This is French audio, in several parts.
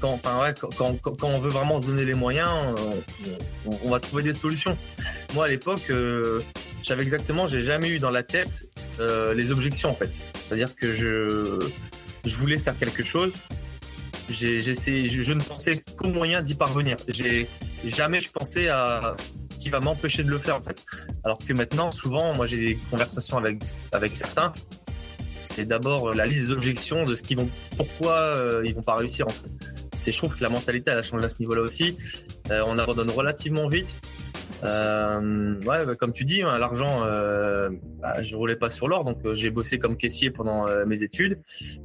quand, enfin, ouais, quand, on veut vraiment se donner les moyens, on, va trouver des solutions. Moi, à l'époque, euh, je savais exactement, j'ai jamais eu dans la tête euh, les objections en fait. C'est-à-dire que je, je voulais faire quelque chose. J'ai, je ne pensais qu'au moyen d'y parvenir. J'ai jamais je pensais à ce qui va m'empêcher de le faire en fait. Alors que maintenant, souvent, moi j'ai des conversations avec avec certains. C'est d'abord la liste des objections de ce qu'ils vont, pourquoi euh, ils vont pas réussir en fait c'est je trouve que la mentalité elle a changé à ce niveau-là aussi. Euh, on abandonne relativement vite. Euh, ouais, bah, comme tu dis, hein, l'argent, euh, bah, je roulais pas sur l'or, donc euh, j'ai bossé comme caissier pendant mes études.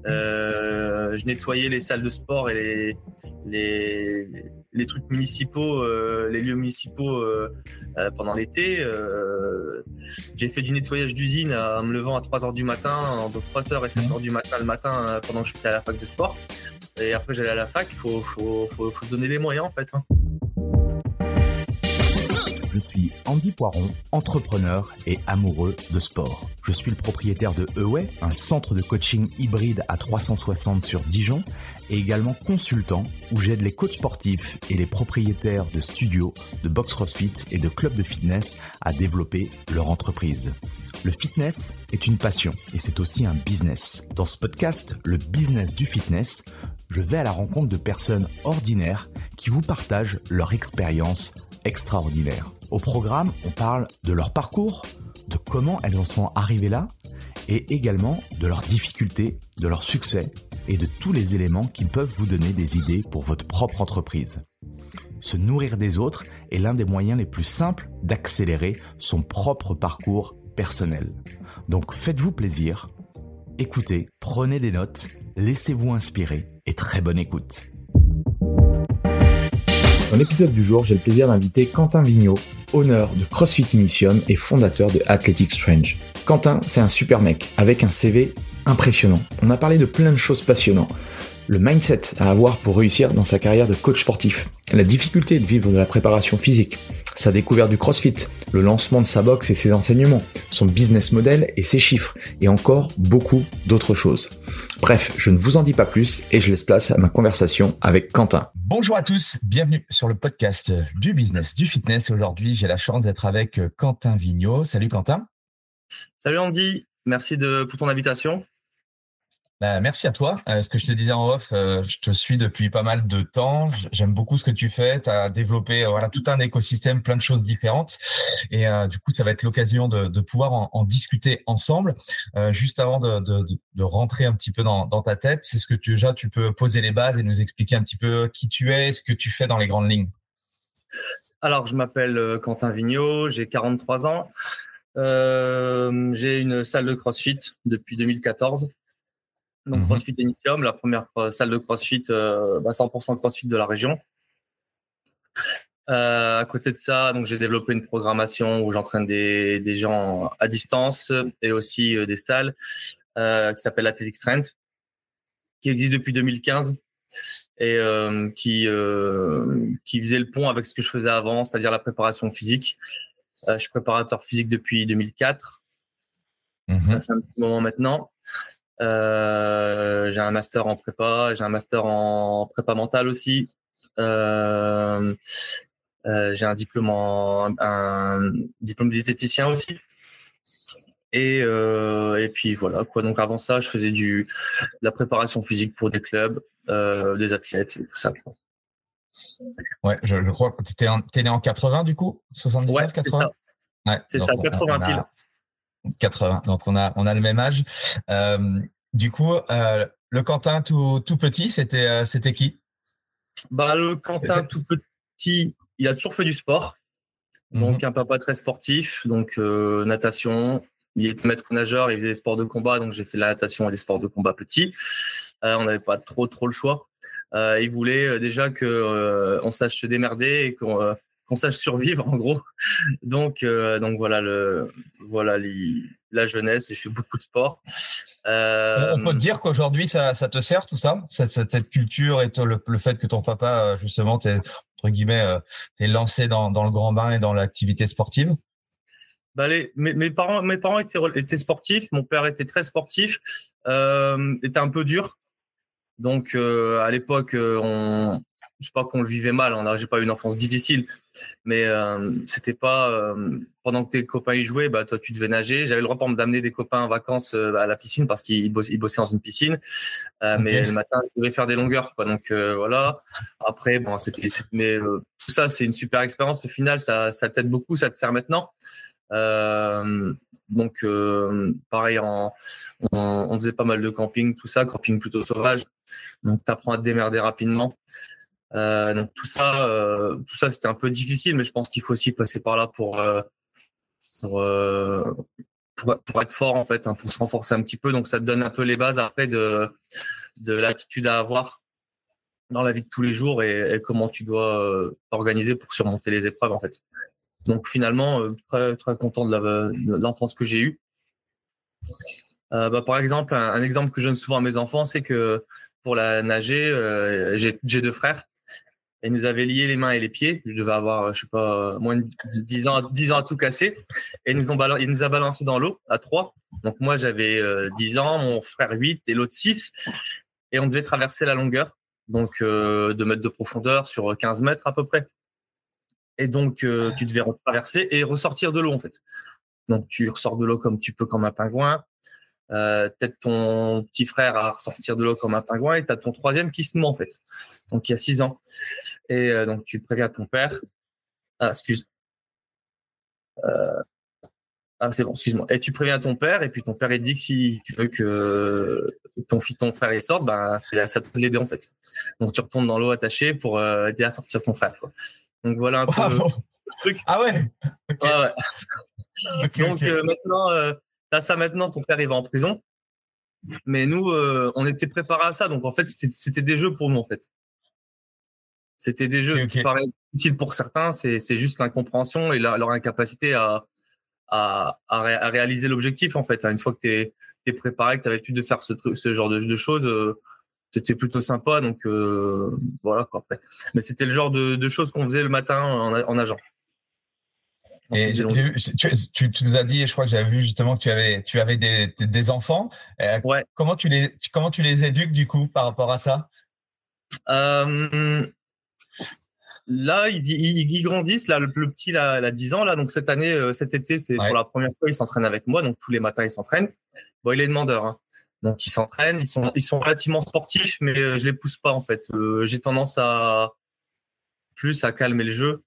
je nettoyais les salles de sport et les les, les trucs municipaux, les lieux municipaux pendant l'été. j'ai fait du nettoyage d'usine en me levant à 3 heures du matin, entre 3 heures et 7 heures du matin le matin pendant que j'étais à la fac de sport. Et après, j'allais à la fac, il faut, faut, donner les moyens en fait. Hein. Je suis Andy Poiron, entrepreneur et amoureux de sport. Je suis le propriétaire de Eway, un centre de coaching hybride à 360 sur Dijon, et également consultant où j'aide les coachs sportifs et les propriétaires de studios, de box CrossFit et de clubs de fitness à développer leur entreprise. Le fitness est une passion et c'est aussi un business. Dans ce podcast, le business du fitness, je vais à la rencontre de personnes ordinaires qui vous partagent leur expérience extraordinaire. Au programme, on parle de leur parcours, de comment elles en sont arrivées là, et également de leurs difficultés, de leurs succès et de tous les éléments qui peuvent vous donner des idées pour votre propre entreprise. Se nourrir des autres est l'un des moyens les plus simples d'accélérer son propre parcours personnel. Donc faites-vous plaisir, écoutez, prenez des notes, laissez-vous inspirer et très bonne écoute. Dans l'épisode du jour, j'ai le plaisir d'inviter Quentin Vigneault, honneur de CrossFit Initium et fondateur de Athletic Strange. Quentin, c'est un super mec, avec un CV impressionnant. On a parlé de plein de choses passionnantes. Le mindset à avoir pour réussir dans sa carrière de coach sportif, la difficulté de vivre de la préparation physique, sa découverte du CrossFit, le lancement de sa box et ses enseignements, son business model et ses chiffres, et encore beaucoup d'autres choses. Bref, je ne vous en dis pas plus et je laisse place à ma conversation avec Quentin. Bonjour à tous, bienvenue sur le podcast du business du fitness. Aujourd'hui, j'ai la chance d'être avec Quentin Vigneault. Salut Quentin. Salut Andy, merci de, pour ton invitation. Bah, merci à toi. Euh, ce que je te disais en off, euh, je te suis depuis pas mal de temps. J'aime beaucoup ce que tu fais. Tu as développé euh, voilà tout un écosystème, plein de choses différentes. Et du coup, ça va être l'occasion de, pouvoir en, discuter ensemble. juste avant de, rentrer un petit peu dans, dans ta tête, c'est ce que tu, déjà tu peux poser les bases et nous expliquer un petit peu qui tu es, ce que tu fais dans les grandes lignes. Alors, je m'appelle Quentin Vigneault, j'ai 43 ans. j'ai une salle de CrossFit depuis 2014 donc, mmh CrossFit Initium, la première euh, salle de CrossFit, euh, bah 100% CrossFit de la région. Euh, à côté de ça, donc j'ai développé une programmation où j'entraîne des, des, gens à distance et aussi euh, des salles euh, qui s'appelle Athletic Strength, qui existe depuis 2015 et qui qui faisait le pont avec ce que je faisais avant, c'est-à-dire la préparation physique. je suis préparateur physique depuis 2004. Mmh ça fait un petit moment maintenant. Euh, j'ai un master en prépa, j'ai un master en prépa mentale aussi. Euh, euh, j'ai un diplôme en un diplôme diététicien aussi. Et, et puis voilà quoi. Donc avant ça, je faisais du de la préparation physique pour des clubs, des athlètes, tout ça. Ouais, je, je crois que tu es, né en 80 du coup? 79, ouais, 80 C'est ça, ouais, ça 80 pile. 80. Donc on a on a le même âge. Euh, du coup, euh, le Quentin tout, tout petit, c'était c'était qui? Bah le Quentin tout petit, il a toujours fait du sport. Donc mhm. un papa très sportif, donc natation, il était maître nageur, il faisait des sports de combat, donc j'ai fait la natation et des sports de combat petit. Euh, on n'avait pas trop trop le choix. Euh, il voulait euh, déjà que on sache se démerder et qu'on sache survivre en gros. Donc donc voilà le voilà la jeunesse. Je fais beaucoup de sport. On peut te dire qu'aujourd'hui ça, ça, te sert tout ça, cette, cette, culture et le, le, fait que ton papa justement t'es entre guillemets t'es lancé dans, dans le grand bain et dans l'activité sportive? Bah mes, parents, mes parents étaient, étaient, sportifs. Mon père était très sportif, euh, était un peu dur. Donc euh, à l'époque, euh, on, je sais pas qu'on le vivait mal. On j'ai pas eu une enfance difficile, mais euh, c'était pas euh, pendant que tes copains y jouaient, bah toi tu devais nager. J'avais le droit pour me d'amener des copains en vacances à la piscine parce qu'ils bossaient, dans une piscine, mais le matin je devais faire des longueurs. Quoi. Donc voilà. Après bon, c'était, mais tout ça c'est une super expérience. Au final, ça, ça t'aide beaucoup, ça te sert maintenant. Euh, donc, euh, pareil, on, faisait pas mal de camping, tout ça, camping plutôt sauvage. Donc, tu apprends à te démerder rapidement. Euh, donc, tout ça, tout ça, c'était un peu difficile, mais je pense qu'il faut aussi passer par là pour, pour, être fort, en fait, hein, pour se renforcer un petit peu. Donc, ça te donne un peu les bases après de, de l'attitude à avoir dans la vie de tous les jours et, et comment tu dois t'organiser pour surmonter les épreuves, en fait. Donc finalement, euh, très, très content de l'enfance que j'ai eue. Euh, bah, par exemple, un, exemple que je donne souvent à mes enfants, c'est que pour la nager, euh, j'ai deux frères. Et ils nous avaient lié les mains et les pieds. Je devais avoir, je sais pas, moins de 10 ans, 10 ans à tout casser. Et ils nous ont ils nous a balancé dans l'eau à trois. Donc moi, j'avais 10 ans, mon frère 8 et l'autre 6. Et on devait traverser la longueur, donc euh, 2 mètres de profondeur sur 15 mètres à peu près. Et donc, euh, tu devais traverser et ressortir de l'eau, en fait. Donc, tu ressors de l'eau comme tu peux, comme un pingouin. Euh, peut-être ton petit frère à ressortir de l'eau comme un pingouin et tu as ton troisième qui se noie, en fait. Donc, il y a six ans. Et euh, donc, tu préviens ton père. Ah, excuse. Ah, c'est bon, excuse-moi. Et tu préviens ton père, et puis ton père, il dit que si tu veux que ton fils, ton frère, il sorte, ben, ça peut l'aider, en fait. Donc, tu retournes dans l'eau attaché pour aider à sortir ton frère. Donc voilà un peu le truc. Ah ouais, Donc euh, maintenant, euh, as ça maintenant, ton père il va en prison. Mais nous, euh, on était préparés à ça. Donc en fait, c'était des jeux pour nous en fait. C'était des jeux. Ce qui paraît difficile pour certains, c'est juste l'incompréhension et leur, incapacité à, à, à, réaliser l'objectif en fait. Une fois que tu es, préparé, que tu as l'habitude de faire ce, ce genre de, de choses, c'était plutôt sympa. Donc euh, voilà quoi. Après. Mais c'était le genre de, choses qu'on faisait le matin en, en nageant. Et tu, tu, nous as dit, je crois que j'avais vu justement que tu avais, tu avais des, des enfants. Euh, ouais. Comment tu les, comment tu les éduques du coup par rapport à ça? Euh, Là, ils, ils, grandissent. Là, le, petit, il a 10 ans. Là, donc cette année, cet été, c'est pour la première fois, il s'entraîne avec moi. Donc tous les matins, il s'entraîne. Bon, il est demandeur. Hein. Donc ils s'entraînent, ils sont, ils sont relativement sportifs, mais euh, je les pousse pas en fait. Euh, j'ai tendance à plus à calmer le jeu.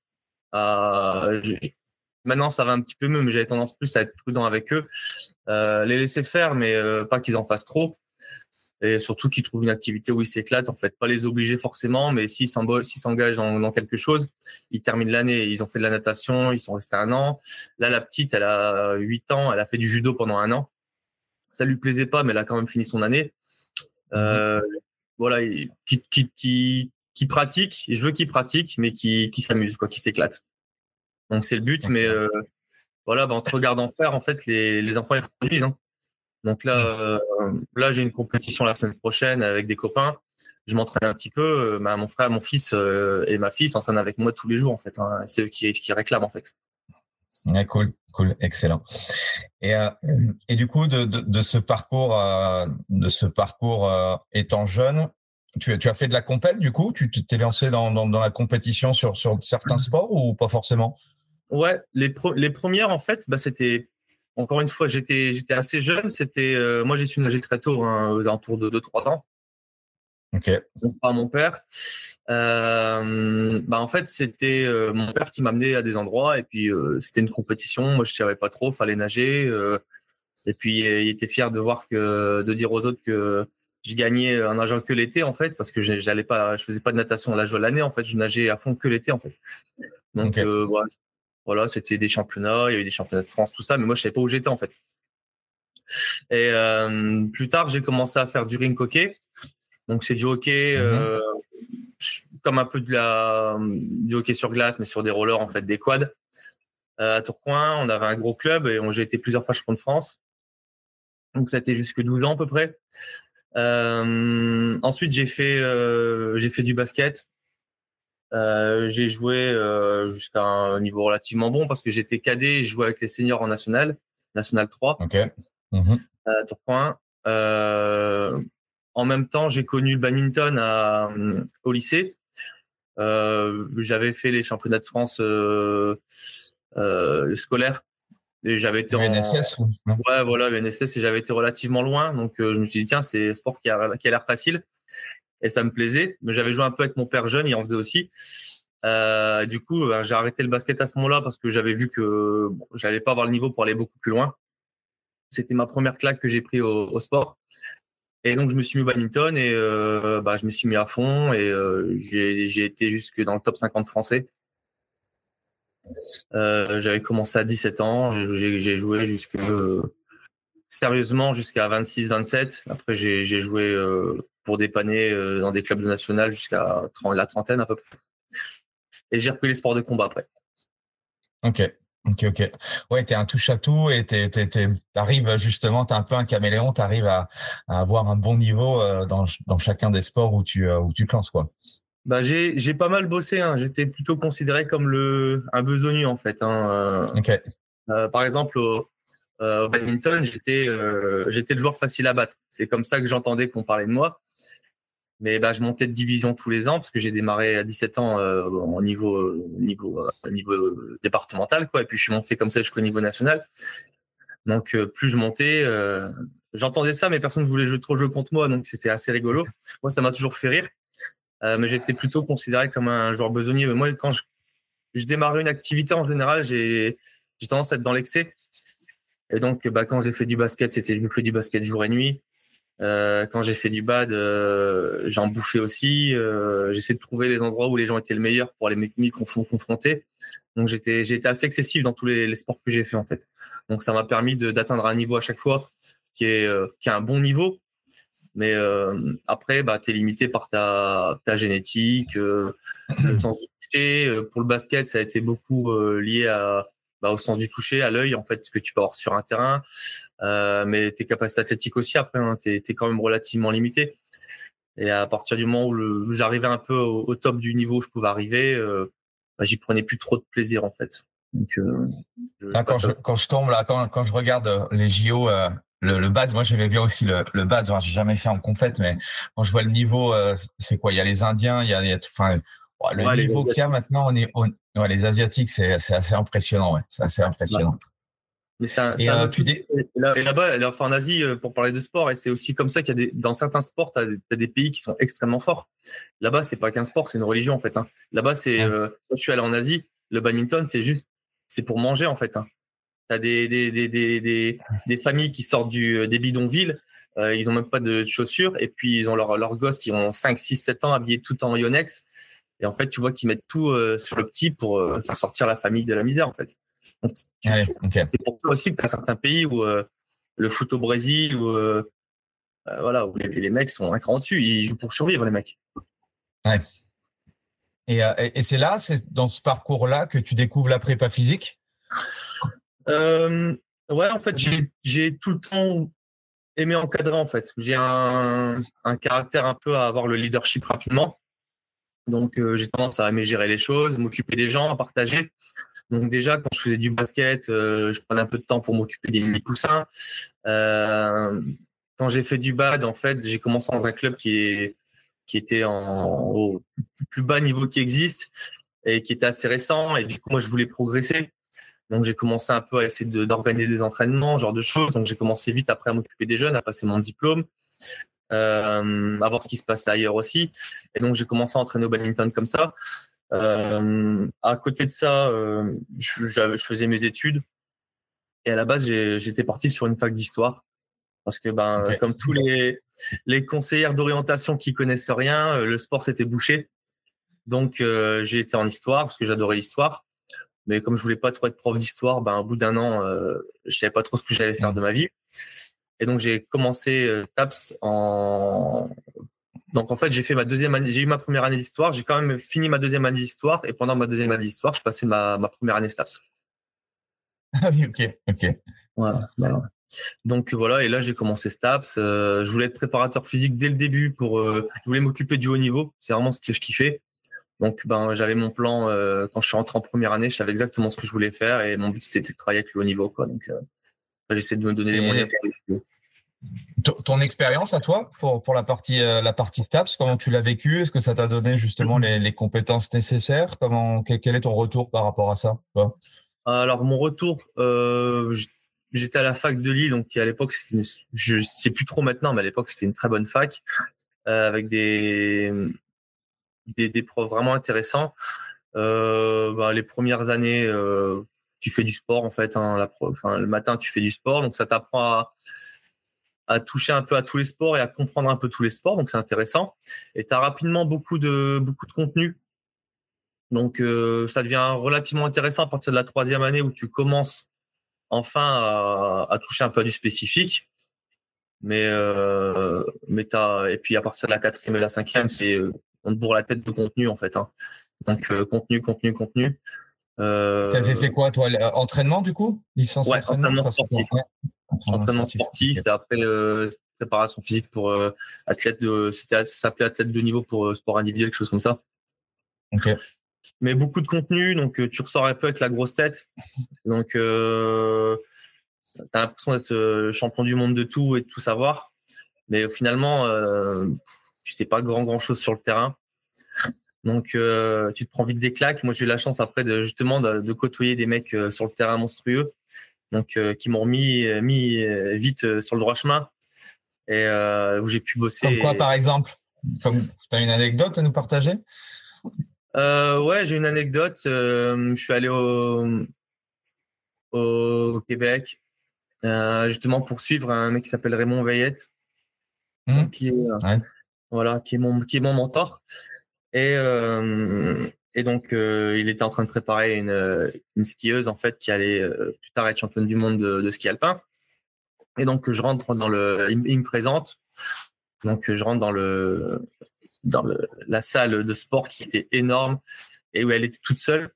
Maintenant ça va un petit peu mieux, mais j'avais tendance plus à être prudent avec eux, euh, les laisser faire, mais pas qu'ils en fassent trop. Et surtout qu'ils trouvent une activité où ils s'éclatent. En fait, pas les obliger forcément, mais s'ils s'engagent dans, dans, quelque chose, ils terminent l'année. Ils ont fait de la natation, ils sont restés un an. Là, la petite, elle a 8 ans, elle a fait du judo pendant un an ça lui plaisait pas, mais elle a quand même fini son année. Mhm. Euh, voilà, qui, qui, qui, qui, pratique, je veux qu'il pratique, mais qui, qui s'amuse, quoi, qui s'éclate. Donc c'est le but, mais euh, voilà, bah, en te regardant faire, en fait, les, les enfants ils produisent. Hein. Donc là, euh, là j'ai une compétition la semaine prochaine avec des copains. Je m'entraîne un petit peu. Bah, mon frère, mon fils et ma fille s'entraînent avec moi tous les jours en fait. Hein. C'est eux qui, qui réclament en fait. Ouais, cool, cool, excellent. Et, euh, et du coup, de, de, de ce parcours, euh, de ce parcours euh, étant jeune, tu, tu, as fait de la compète du coup? Tu t'es lancé dans, dans, dans, la compétition sur, sur certains sports ou pas forcément? Ouais, les, les premières en fait, bah, c'était encore une fois, j'étais j'étais assez jeune. C'était moi j'ai su nager très tôt, hein, aux alentours de 2-3 ans. Ok. Donc, par mon père. Euh, bah en fait, c'était euh, mon père qui m'amenait à des endroits et puis euh, c'était une compétition. Moi, je savais pas trop, fallait nager. et puis, il était fier de voir que, de dire aux autres que je gagnais en nageant que l'été en fait parce que j'allais pas, je faisais pas de natation la l'année en fait, je nageais à fond que l'été en fait. Donc voilà, c'était des championnats, il y avait des championnats de France, tout ça, mais moi je savais pas où j'étais en fait. Et plus tard, j'ai commencé à faire du ring hockey. Donc c'est du hockey mmh comme un peu de la, du hockey sur glace, mais sur des rollers, en fait, des quads. Euh, à Tourcoing, on avait un gros club et j'ai été plusieurs fois champion de France. Donc ça a été jusque 12 ans à peu près. Euh, ensuite, j'ai fait, euh, j'ai fait du basket. j'ai joué jusqu'à un niveau relativement bon parce que j'étais cadet et je jouais avec les seniors en national, national 3. Ok. Mhm. À Tourcoing. En même temps, j'ai connu le badminton à, au lycée. Euh, j'avais fait les championnats de France euh, euh, scolaires. Et j'avais été en NSS ouais voilà NSS et j'avais été relativement loin. Donc je me suis dit tiens c'est un sport qui a, qui a l'air facile. Et ça me plaisait. Mais j'avais joué un peu avec mon père jeune il en faisait aussi. Du coup ben, j'ai arrêté le basket à ce moment-là parce que j'avais vu que bon, j'allais pas avoir le niveau pour aller beaucoup plus loin. C'était ma première claque que j'ai pris au, au, sport et donc, je me suis mis au badminton et euh, bah, je me suis mis à fond et euh, j'ai été jusque dans le top 50 français. Euh, J'avais commencé à 17 ans, j'ai joué jusque sérieusement jusqu'à 26-27. Après, j'ai joué pour dépanner dans des clubs de national jusqu'à la trentaine à peu près. Et j'ai repris les sports de combat après. Ok. Ok, ok. Ouais, tu es un touche à tout et tu arrives justement, tu es un peu un caméléon, tu arrives à, avoir un bon niveau euh, dans, dans, chacun des sports où tu, euh, où tu te lances. Quoi. Bah, j'ai pas mal bossé. Hein. J'étais plutôt considéré comme le, un besogneux en fait. Hein. Euh, par exemple, au, badminton, j'étais j'étais le joueur facile à battre. C'est comme ça que j'entendais qu'on parlait de moi. Mais bah, je montais de division tous les ans parce que j'ai démarré à 17 ans euh, au niveau, niveau, euh, niveau départemental. Quoi, et puis je suis monté comme ça jusqu'au niveau national. Donc euh, plus je montais, j'entendais ça, mais personne ne voulait jouer trop jouer contre moi. Donc c'était assez rigolo. Moi, ça m'a toujours fait rire. mais j'étais plutôt considéré comme un joueur besogneux. Moi, quand je, démarrais une activité en général, j'ai tendance à être dans l'excès. Et donc, bah, quand j'ai fait du basket, c'était je fais du basket jour et nuit. Euh, quand j'ai fait du bad, euh, j'en bouffais aussi. Euh, J'essaie de trouver les endroits où les gens étaient le meilleur pour aller m'y confronter. Donc j'étais, été assez excessif dans tous les, les sports que j'ai fait en fait. Donc ça m'a permis d'atteindre un niveau à chaque fois qui est, euh, qui est un bon niveau. Mais euh, après, bah, tu es limité par ta, ta génétique, le sens du toucher. Pour le basket, ça a été beaucoup lié à, bah, au sens du toucher, à l'œil, en fait, que tu peux avoir sur un terrain. Euh, mais tes capacités athlétiques aussi, après, hein, tu es, quand même relativement limité. Et à partir du moment où, j'arrivais un peu au, top du niveau où je pouvais arriver, euh, bah, j'y prenais plus trop de plaisir, en fait. Donc, euh, quand, je, tombe là, quand, quand je regarde les JO, le, le bad, moi j'aimais bien aussi le, le. Enfin, j'ai jamais fait en complète, mais quand je vois le niveau, c'est quoi? Il y a les Indiens, il y a, il y a enfin, le niveau qu'il y a maintenant, on est, Ouais, les Asiatiques, c'est assez impressionnant. Ouais. C'est assez impressionnant. Mais ça, et, euh, là-bas, enfin, en Asie, euh, pour parler de sport, et c'est aussi comme ça qu'il y a des, dans certains sports, tu as, des pays qui sont extrêmement forts. Là-bas, c'est pas qu'un sport, c'est une religion en fait. Hein. Là-bas, c'est, euh, je suis allé en Asie, le badminton, c'est juste, c'est pour manger en fait. Hein. Tu as des, des, des, des, des, familles qui sortent du, des bidonvilles, euh, ils ont même pas de chaussures, et puis ils ont leurs leur gosses qui ont 5, 6, 7 ans habillés tout en Yonex. Et en fait, tu vois qu'ils mettent tout euh, sur le petit pour euh, faire sortir la famille de la misère, en fait. C'est pour ça aussi que tu as certains pays où euh, le foot au Brésil, où, voilà, où les, mecs sont un cran dessus, ils jouent pour survivre, les mecs. Ouais. Et, et, c'est là, c'est dans ce parcours-là que tu découvres la prépa physique? Ouais, en fait, j'ai tout le temps aimé encadrer, en fait. J'ai un, un caractère un peu à avoir le leadership rapidement. Donc, euh, j'ai tendance à aimer gérer les choses, m'occuper des gens, à partager. Donc déjà, quand je faisais du basket, euh, je prenais un peu de temps pour m'occuper des mini-poussins. Euh, quand j'ai fait du bad, en fait, j'ai commencé dans un club qui, était au plus bas niveau qui existe et qui était assez récent. Et du coup, moi, je voulais progresser. Donc, j'ai commencé un peu à essayer d'organiser des entraînements, genre de choses. Donc, j'ai commencé vite après à m'occuper des jeunes, à passer mon diplôme euh, à voir ce qui se passe ailleurs aussi. Et donc, j'ai commencé à entraîner au badminton comme ça. Euh, à côté de ça, euh, je, je, faisais mes études. Et à la base, j'étais parti sur une fac d'histoire. Parce que, ben, comme tous les, les conseillères d'orientation qui connaissent rien, le sport s'était bouché. Donc, j'ai été en histoire parce que j'adorais l'histoire. Mais comme je voulais pas trop être prof d'histoire, ben, au bout d'un an, euh, je savais pas trop ce que j'allais faire de ma vie. Et donc, j'ai commencé euh, TAPS en. Donc, en fait, j'ai fait ma deuxième année, j'ai eu ma première année d'histoire, j'ai quand même fini ma deuxième année d'histoire, et pendant ma deuxième année d'histoire, je passais ma, ma première année STAPS. Ah oui, ok, ok. Voilà, Donc voilà, et là j'ai commencé STAPS. Euh, je voulais être préparateur physique dès le début pour. Euh, je voulais m'occuper du haut niveau. C'est vraiment ce que je kiffais. Donc, ben, j'avais mon plan euh, quand je suis rentré en première année, je savais exactement ce que je voulais faire et mon but c'était de travailler avec le haut niveau. Quoi. Donc, j'essaie de me donner les moyens. Ton expérience à toi pour, pour la partie euh, la partie TAPS, comment tu l'as vécu? Est-ce que ça t'a donné justement les, les, compétences nécessaires? Comment quel est ton retour par rapport à ça Alors mon retour, j'étais à la fac de Lille, donc à l'époque je sais plus trop maintenant, mais à l'époque c'était une très bonne fac avec des des, des profs vraiment intéressants. Euh, bah, les premières années, euh, tu fais du sport en fait. Hein, la, enfin, le matin, tu fais du sport, donc ça t'apprend à, toucher un peu à tous les sports et à comprendre un peu tous les sports, donc c'est intéressant. Et tu as rapidement beaucoup de beaucoup de contenu. Donc euh, ça devient relativement intéressant à partir de la troisième année où tu commences enfin à, toucher un peu à du spécifique. Mais, euh, mais as, et puis à partir de la quatrième et la cinquième, c'est on te bourre la tête de contenu en fait. Hein. Donc euh, contenu, contenu, contenu. Euh... Tu avais fait quoi toi Entraînement du coup? Licence ouais, entraînement, sportif. Entraînement, sportif, c'est après euh, préparation physique pour euh, athlète de. C'était ça s'appelait athlète de niveau pour sport individuel, quelque chose comme ça. Ok. Mais beaucoup de contenu, donc tu ressors un peu avec la grosse tête. Donc tu as l'impression d'être champion du monde de tout et de tout savoir. Mais finalement, tu sais pas grand grand chose sur le terrain. Donc euh, tu te prends vite des claques. Moi j'ai eu la chance après de justement de, côtoyer des mecs euh, sur le terrain monstrueux, donc euh, qui m'ont mis vite sur le droit chemin et où j'ai pu bosser. Comme quoi par exemple? Tu as une anecdote à nous partager? Ouais, j'ai une anecdote. je suis allé au, au Québec justement pour suivre un mec qui s'appelle Raymond Veillette. Mmh. Qui est, voilà, qui est mon, qui est mon mentor. Et, euh, et donc, euh, il était en train de préparer une, une skieuse, en fait, qui allait euh, plus tard être championne du monde de, ski alpin. Et donc, je rentre dans le, il, me présente. Donc, je rentre dans le, dans le, la salle de sport qui était énorme et où elle était toute seule.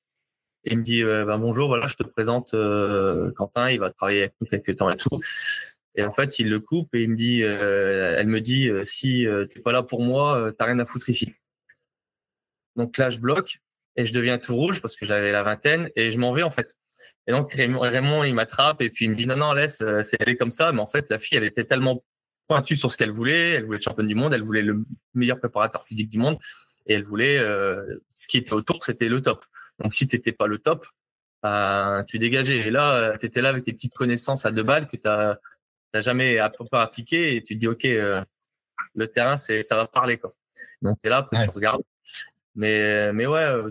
Et il me dit, ben, bonjour, voilà, je te présente Quentin, il va travailler avec nous quelques temps et tout. Et en fait, il le coupe et il me dit, euh, elle me dit, euh, si euh, tu n'es pas là pour moi, t'as rien à foutre ici. Donc là, je bloque et je deviens tout rouge parce que j'avais la vingtaine et je m'en vais en fait. Et donc Raymond, il m'attrape et puis il me dit non non laisse, c'est elle est comme ça. Mais en fait, la fille, elle était tellement pointue sur ce qu'elle voulait. Elle voulait être championne du monde, elle voulait le meilleur préparateur physique du monde et elle voulait ce qui était autour, c'était le top. Donc si tu n'étais pas le top, bah, tu dégageais. Et là, tu étais là avec tes petites connaissances à deux balles que tu as t'as jamais à peu près appliqué et tu te dis ok euh, le terrain c'est ça va parler quoi donc t'es là après tu regardes mais mais ouais euh,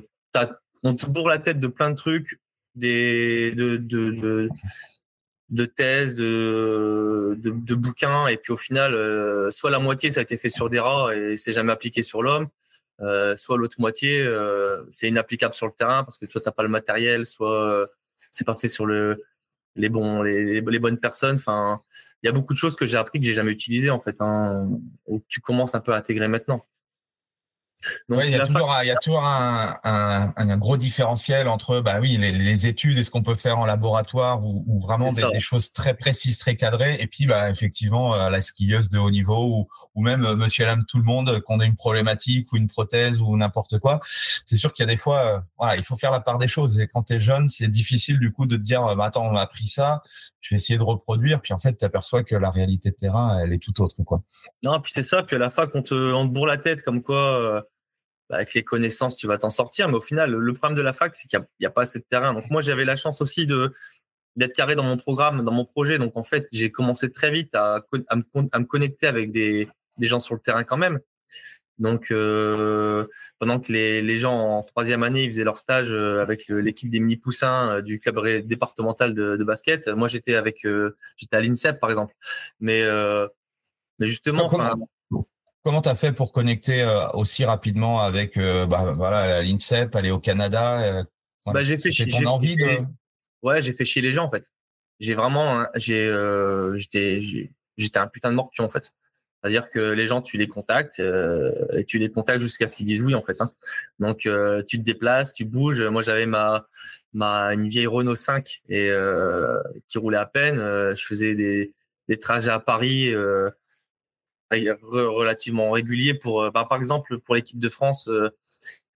on te bourre la tête de plein de trucs des de de, de, thèses de, de, bouquins et puis au final euh, soit la moitié ça a été fait sur des rats et c'est jamais appliqué sur l'homme soit l'autre moitié c'est inapplicable sur le terrain parce que soit t'as pas le matériel soit c'est pas fait sur le les bons les bonnes personnes enfin il y a beaucoup de choses que j'ai appris que j'ai jamais utilisées en fait, hein, que tu commences un peu à intégrer maintenant. Donc, il, y a toujours, il y a toujours un, un, un, gros différentiel entre bah oui, les, les études et ce qu'on peut faire en laboratoire ou, ou vraiment des, des, choses très précises, très cadrées. Et puis, bah, effectivement, euh, la skieuse de haut niveau ou, ou même euh, monsieur et tout le monde, qu'on ait une problématique ou une prothèse ou n'importe quoi. C'est sûr qu'il y a des fois, euh, voilà, il faut faire la part des choses. Et quand tu es jeune, c'est difficile du coup de te dire, bah, attends, on a appris ça, vais essayer de reproduire. Puis en fait, tu aperçois que la réalité de terrain, elle est tout autre. Quoi. Non, puis c'est ça. Puis à la fac, on te, on bourre la tête comme quoi bah, avec les connaissances, tu vas t'en sortir. Mais au final, le problème de la fac, c'est qu'il n'y a, pas assez de terrain. Donc moi, j'avais la chance aussi de d'être carré dans mon programme, dans mon projet. Donc en fait, j'ai commencé très vite à, me, connecter avec des, gens sur le terrain quand même. Donc, pendant que les, les, gens en troisième année ils faisaient leur stage avec l'équipe des mini poussins du club départemental de, de basket, moi j'étais avec, j'étais à l'INSEP par exemple. Mais, mais justement, comment tu as fait pour connecter aussi rapidement avec, bah, voilà, l'INSEP, aller au Canada bah, j'ai fait chier. envie de... Ouais, j'ai fait chier les gens en fait. J'ai vraiment, hein, j'ai, j'étais, j'étais un putain de morpion en fait. C'est-à-dire que les gens, tu les contactes euh, et tu les contactes jusqu'à ce qu'ils disent oui en fait. Hein. Donc euh, tu te déplaces, tu bouges. Moi j'avais ma ma une vieille Renault 5 et euh, qui roulait à peine. je faisais des des trajets à Paris relativement réguliers pour bah, par exemple pour l'équipe de France.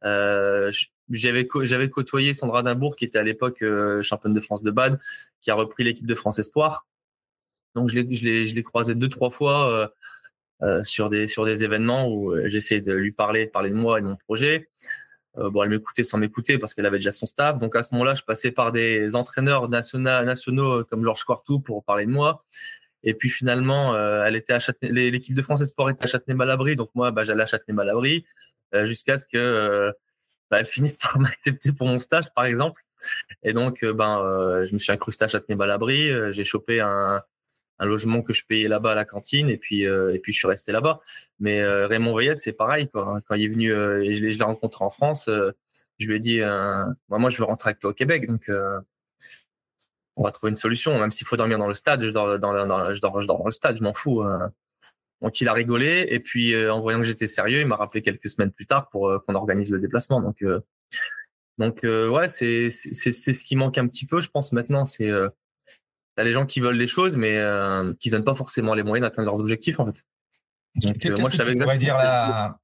j'avais j'avais côtoyé Sandra Dimbourg qui était à l'époque championne de France de bad, qui a repris l'équipe de France Espoir. Donc je l'ai je l'ai croisé deux trois fois euh, sur des sur des événements où euh, j'essayais de lui parler, de parler de moi et de mon projet. Euh, bon, elle m'écoutait sans m'écouter parce qu'elle avait déjà son staff. Donc à ce moment-là, je passais par des entraîneurs nationaux, nationaux comme Georges Quartou pour parler de moi. Et puis finalement, elle était à l'équipe de France Esport était à Châtenay-Malabry, donc moi, bah, j'allais à Châtenay-Malabry jusqu'à ce que bah, elle finisse par m'accepter pour mon stage, par exemple. Et donc, ben, je me suis incrusté à Châtenay-Malabry. j'ai chopé un, un logement que je payais là-bas à la cantine et puis euh, et puis je suis resté là-bas. Mais euh, Raymond Veillette, c'est pareil quoi. Quand il est venu euh, et je l'ai rencontré en France, je lui ai dit moi je veux rentrer avec toi au Québec donc on va trouver une solution même s'il faut dormir dans le stade, je dors dans, je dors, je dors dans le stade, je m'en fous. Donc il a rigolé et puis en voyant que j'étais sérieux, il m'a rappelé quelques semaines plus tard pour qu'on organise le déplacement. Donc donc ouais, c'est c'est c'est ce qui manque un petit peu, je pense maintenant, c'est T'as les gens qui veulent les choses, mais euh, qui donnent pas forcément les moyens d'atteindre leurs objectifs, en fait. Euh, moi, je savais exactement.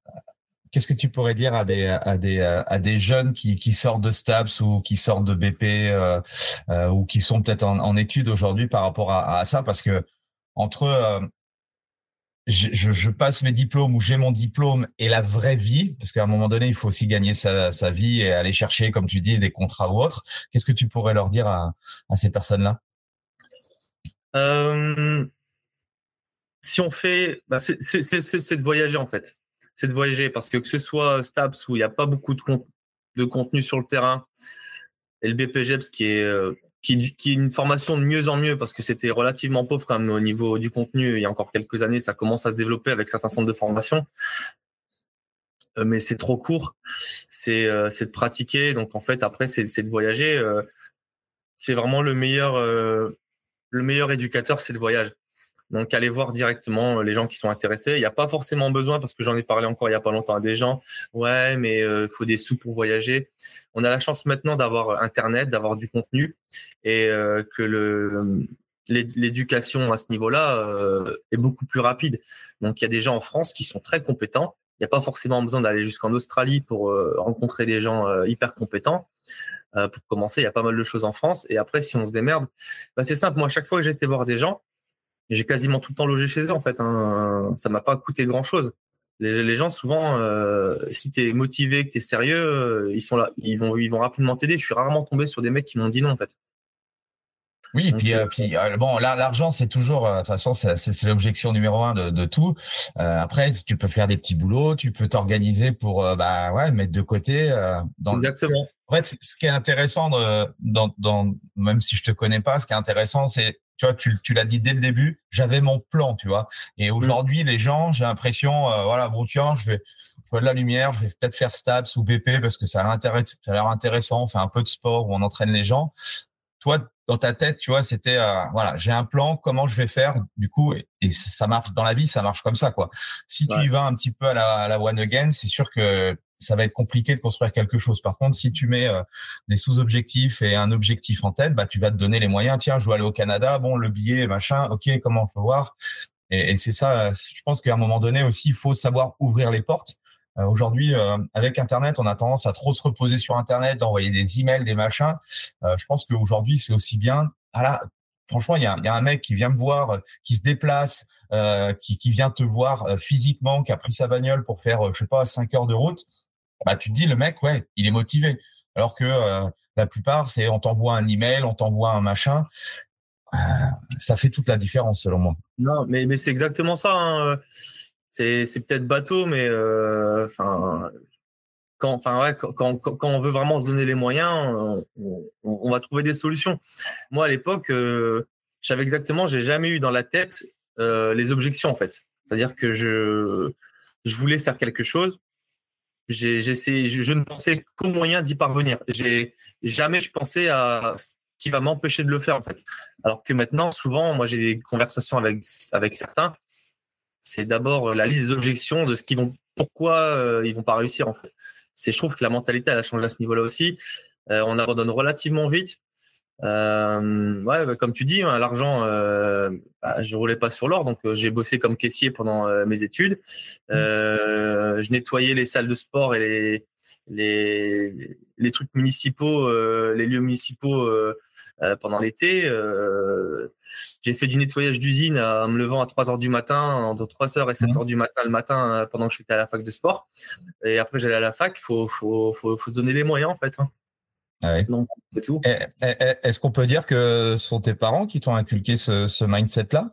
Qu'est-ce que tu pourrais dire à des à des à des jeunes qui, qui sortent de STAPS ou qui sortent de BP euh, euh, ou qui sont peut-être en, en études aujourd'hui par rapport à, à, ça? Parce que entre euh, je, je, passe mes diplômes ou j'ai mon diplôme et la vraie vie parce qu'à un moment donné il faut aussi gagner sa, sa vie et aller chercher comme tu dis des contrats ou autres. Qu'est-ce que tu pourrais leur dire à, à ces personnes là euh, si on fait, bah, c'est de voyager en fait. C'est de voyager parce que que ce soit Stabs où il n'y a pas beaucoup de, contenu sur le terrain et le BPGEPS qui est, euh, qui, est une formation de mieux en mieux parce que c'était relativement pauvre quand même au niveau du contenu. Il y a encore quelques années, ça commence à se développer avec certains centres de formation. Euh, mais c'est trop court, c'est de pratiquer. Donc en fait, après, c'est de voyager. c'est vraiment le meilleur le meilleur éducateur, c'est le voyage. Donc, allez voir directement euh, les gens qui sont intéressés. Il n'y a pas forcément besoin, parce que j'en ai parlé encore il n'y a pas longtemps à des gens. Ouais, mais il euh, faut des sous pour voyager. On a la chance maintenant d'avoir euh, Internet, d'avoir du contenu et que l'éducation à ce niveau-là est beaucoup plus rapide. Donc, il y a des gens en France qui sont très compétents. Il n'y a pas forcément besoin d'aller jusqu'en Australie pour rencontrer des gens hyper compétents. Euh, pour commencer, il y a pas mal de choses en France. Et après, si on se démerde, bah, c'est simple. Moi, chaque fois que été voir des gens, j'ai quasiment tout le temps logé chez eux, en fait. Hein. Ça m'a pas coûté grand-chose. Les, gens, souvent, euh, si tu es motivé, que tu es sérieux, euh, ils sont là. Ils vont, ils vont rapidement t'aider. Je suis rarement tombé sur des mecs qui m'ont dit non, en fait. Oui, puis, euh, puis bon, l'argent, c'est toujours, de toute façon, c'est l'objection numéro un de, de tout. après, tu peux faire des petits boulots, tu peux t'organiser pour, bah ouais, mettre de côté. dans Exactement. En fait, ce qui est intéressant, dans, dans, même si je te connais pas, ce qui est intéressant, c'est, tu vois, tu, tu l'as dit dès le début, j'avais mon plan, tu vois. Et mm. aujourd'hui, les gens, j'ai l'impression, euh, voilà, bon, tiens, je vais, je vois de la lumière, je vais peut-être faire STAPS ou BP parce que ça a l'air intéressant, on fait un peu de sport où on entraîne les gens. Toi, dans ta tête, tu vois, c'était, euh, voilà, j'ai un plan, comment je vais faire, du coup, et, ça marche dans la vie, ça marche comme ça, quoi. Si tu y vas un petit peu à la, à la one again, c'est sûr que ça va être compliqué de construire quelque chose. Par contre, si tu mets euh, des sous-objectifs et un objectif en tête, bah, tu vas te donner les moyens. Tiens, je veux aller au Canada. Bon, le billet, machin. OK, comment je peux voir? Et, et c'est ça, je pense qu'à un moment donné aussi, il faut savoir ouvrir les portes. Euh, aujourd'hui, euh, avec Internet, on a tendance à trop se reposer sur Internet, d'envoyer des emails, des machins. je pense qu'aujourd'hui, c'est aussi bien. Voilà, franchement, il y a, y a, un mec qui vient me voir, qui se déplace, qui, qui, vient te voir physiquement, qui a pris sa bagnole pour faire, je sais pas, 5 heures de route bah, tu te dis, le mec, ouais, il est motivé. Alors que euh, la plupart, c'est on t'envoie un email, on t'envoie un machin. Euh, ça fait toute la différence, selon moi. Non, mais, mais c'est exactement ça. Hein. C'est peut-être bateau, mais enfin quand, on veut vraiment se donner les moyens, on, va trouver des solutions. Moi, à l'époque, euh, je savais exactement, j'ai jamais eu dans la tête euh, les objections en fait. C'est-à-dire que je, voulais faire quelque chose. Je, ne pensais qu'au moyen d'y parvenir. J'ai jamais je pensais à ce qui va m'empêcher de le faire en fait. Alors que maintenant, souvent, moi, j'ai des conversations avec certains. C'est d'abord la liste des objections de ce qu'ils vont, pourquoi euh, ils vont pas réussir en fait c'est je trouve que la mentalité elle a changé à ce niveau-là aussi. Euh, on abandonne relativement vite. Euh, ouais, bah, comme tu dis, hein, l'argent, euh, bah, je roulais pas sur l'or, donc euh, j'ai bossé comme caissier pendant mes études. Je nettoyais les salles de sport et les les, les trucs municipaux, les lieux municipaux euh, pendant l'été. Euh, j'ai fait du nettoyage d'usine en me levant à 3 heures du matin, entre 3 heures et 7 heures du matin le matin euh, pendant que j'étais à la fac de sport. Et après, j'allais à la fac. Il faut, faut, faut, faut, se donner les moyens, en fait. Hein. Ah Donc, c'est tout. Est-ce qu'on peut dire que ce sont tes parents qui t'ont inculqué ce, ce mindset-là?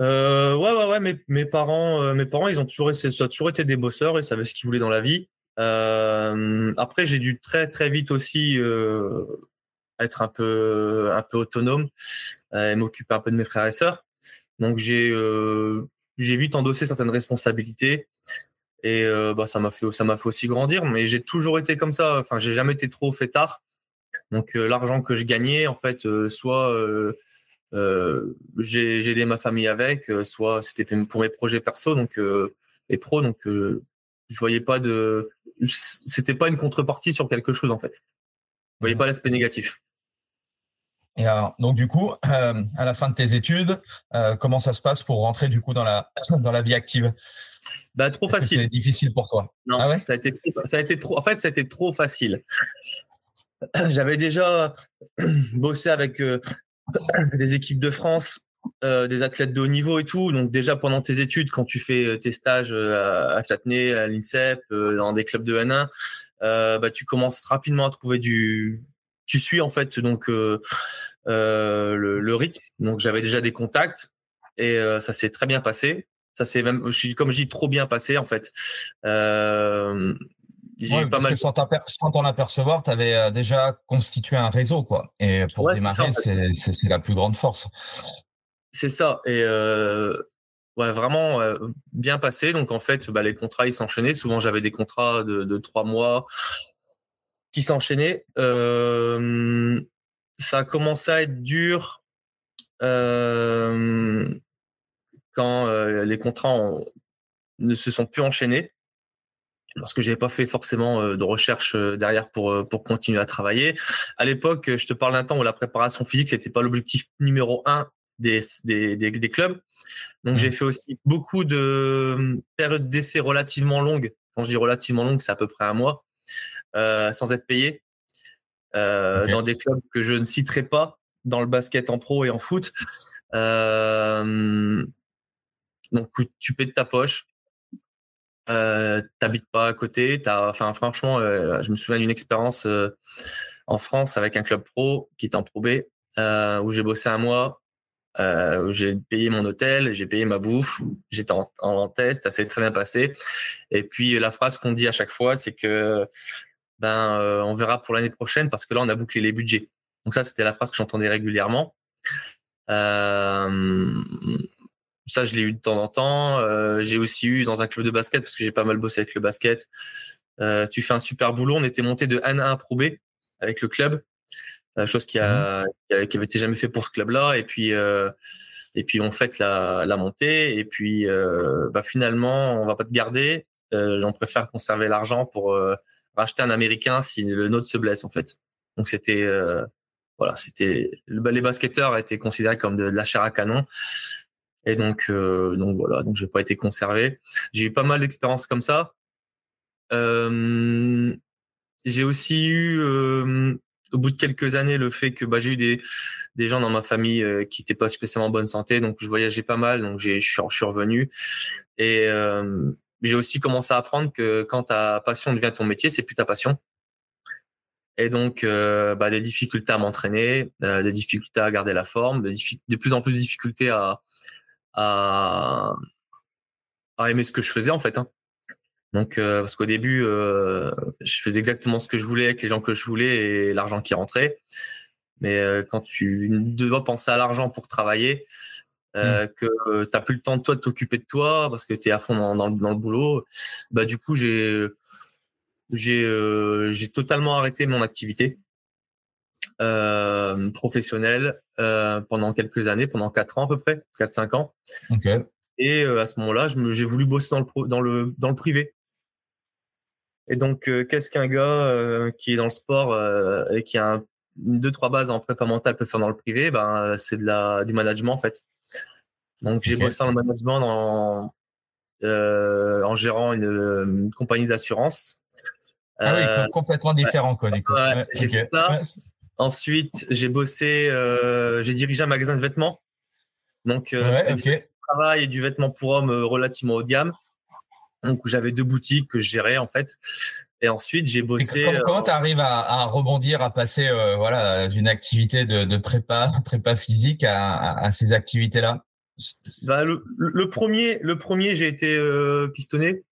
Euh, ouais, ouais, ouais. Mes, parents, mes parents, ils ont toujours, été des bosseurs. Ils savaient ce qu'ils voulaient dans la vie. Euh, après, j'ai dû très très vite aussi euh, être un peu un peu autonome euh, et m'occuper un peu de mes frères et sœurs. Donc j'ai j'ai vite endossé certaines responsabilités et bah ça m'a fait ça m'a fait aussi grandir. Mais j'ai toujours été comme ça. Enfin, j'ai jamais été trop fait tard. Donc l'argent que je gagnais, en fait, soit j'ai aidé ma famille avec, soit c'était pour mes projets perso donc et pro. Donc je voyais pas de c'était pas une contrepartie sur quelque chose en fait. Vous voyez mhm. pas l'aspect négatif. Et donc du coup, euh, à la fin de tes études, euh, comment ça se passe pour rentrer du coup dans la dans la vie active? Bah trop facile. C'est difficile pour toi? Non, ah ouais? ça a été ça a été trop. En fait, ça a été trop facile. J'avais déjà bossé avec euh, des équipes de France euh, des athlètes de haut niveau et tout. Donc déjà pendant tes études, quand tu fais euh, tes stages euh, à Châtenay, à l'INSEP, dans des clubs de N1, bah, tu commences rapidement à trouver du... Tu suis en fait donc le, le, rythme. Donc j'avais déjà des contacts et ça s'est très bien passé. Ça s'est même, comme je dis, trop bien passé en fait. Euh, pas mal... sans t'en apercevoir, tu avais déjà constitué un réseau, quoi. Et pour démarrer, c'est la plus grande force. C'est ça. Et euh, ouais, vraiment euh, bien passé. Donc en fait, bah, les contrats ils s'enchaînaient. Souvent j'avais des contrats de, trois mois qui s'enchaînaient. Euh, ça a commencé à être dur quand les contrats ne se sont plus enchaînés parce que j'avais pas fait forcément de recherche derrière pour pour continuer à travailler. À l'époque, je te parle d'un temps où la préparation physique c'était pas l'objectif numéro un des, des, des, clubs. Donc, j'ai mmh. fait aussi beaucoup de hum, périodes d'essai relativement longues. Quand je dis relativement longues, c'est à peu près un mois, euh, sans être payé, euh, dans des clubs que je ne citerai pas, dans le basket en pro et en foot. Euh, donc, tu paies de ta poche. Euh, t'habites pas à côté. Enfin, franchement, je me souviens d'une expérience en France avec un club pro qui est en Pro B, où j'ai bossé un mois euh, j'ai payé mon hôtel, j'ai payé ma bouffe, j'étais en, test, ça s'est très bien passé. Et puis la phrase qu'on dit à chaque fois, c'est que ben euh, on verra pour l'année prochaine parce que là on a bouclé les budgets. Donc ça c'était la phrase que j'entendais régulièrement. Euh, ça je l'ai eu de temps en temps. Euh, j'ai aussi eu dans un club de basket parce que j'ai pas mal bossé avec le basket. Euh, tu fais un super boulot. On était monté de 1 à 1 Pro B avec le club chose qui a, mmh. qui avait été jamais fait pour ce club-là. Et puis, euh, et puis on fait la, la montée. Et puis, euh, bah, finalement, on va pas te garder. Euh, J'en préfère conserver l'argent pour euh, racheter un Américain si le nôtre se blesse, en fait. Donc c'était, euh, voilà, c'était les basketteurs étaient considérés comme de, la chair à canon. Et donc, donc voilà, donc j'ai pas été conservé. J'ai eu pas mal d'expériences comme ça. j'ai aussi eu au bout de quelques années, le fait que bah, j'ai eu des, des gens dans ma famille euh, qui n'étaient pas spécialement en bonne santé, donc je voyageais pas mal, donc je suis, revenu. Et euh, j'ai aussi commencé à apprendre que quand ta passion devient ton métier, c'est plus ta passion. Et donc, euh, bah, des difficultés à m'entraîner, euh, des difficultés à garder la forme, de plus en plus de difficultés à, à, à aimer ce que je faisais en fait. Hein. Donc, euh, parce qu'au début, euh, je faisais exactement ce que je voulais avec les gens que je voulais et l'argent qui rentrait. Mais euh, quand tu dois penser à l'argent pour travailler, mmh. que tu n'as plus le temps de toi de t'occuper de toi parce que tu es à fond dans, dans, dans, le boulot, bah, du coup, j'ai j'ai totalement arrêté mon activité professionnelle pendant quelques années, pendant 4 ans à peu près, 4-5 ans. Et à ce moment-là, j'ai voulu bosser dans le, dans le, dans le privé. Et donc, euh, qu'est-ce qu'un gars euh, qui est dans le sport euh, et qui a deux, trois bases en prépa mentale peut faire dans le privé? Ben, C'est du management, en fait. Donc, j'ai bossé dans le management en gérant une, compagnie d'assurance. Ah oui, complètement différent, quoi, du coup. j'ai fait ça. Ensuite, j'ai bossé, j'ai dirigé un magasin de vêtements. Donc, du travail et du vêtement pour hommes relativement haut de gamme. Donc, j'avais deux boutiques que je gérais, en fait. Et ensuite, j'ai bossé. comment, tu arrives à, rebondir, à passer euh, voilà, d'une activité de, prépa, prépa physique à, ces activités-là? Bah, le, premier, le premier j'ai été euh, pistonné.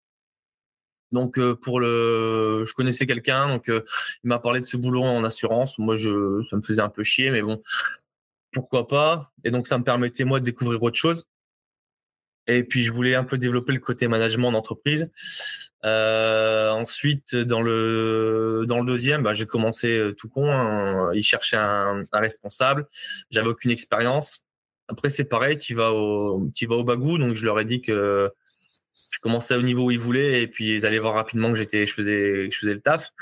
Donc, euh, pour le. Je connaissais quelqu'un, donc il m'a parlé de ce boulot en assurance. Moi, je, ça me faisait un peu chier, mais bon, pourquoi pas. Et donc, ça me permettait, moi, de découvrir autre chose. Et puis, je voulais un peu développer le côté management d'entreprise. Euh, ensuite, dans le dans le deuxième, bah, j'ai commencé euh, tout con. Hein. il cherchait un, un responsable. J'avais aucune expérience. Après, c'est pareil. Tu vas au tu vas au bagou. Donc, je leur ai dit que je commençais au niveau où ils voulaient et puis ils allaient voir rapidement que j'étais je faisais je faisais le taf.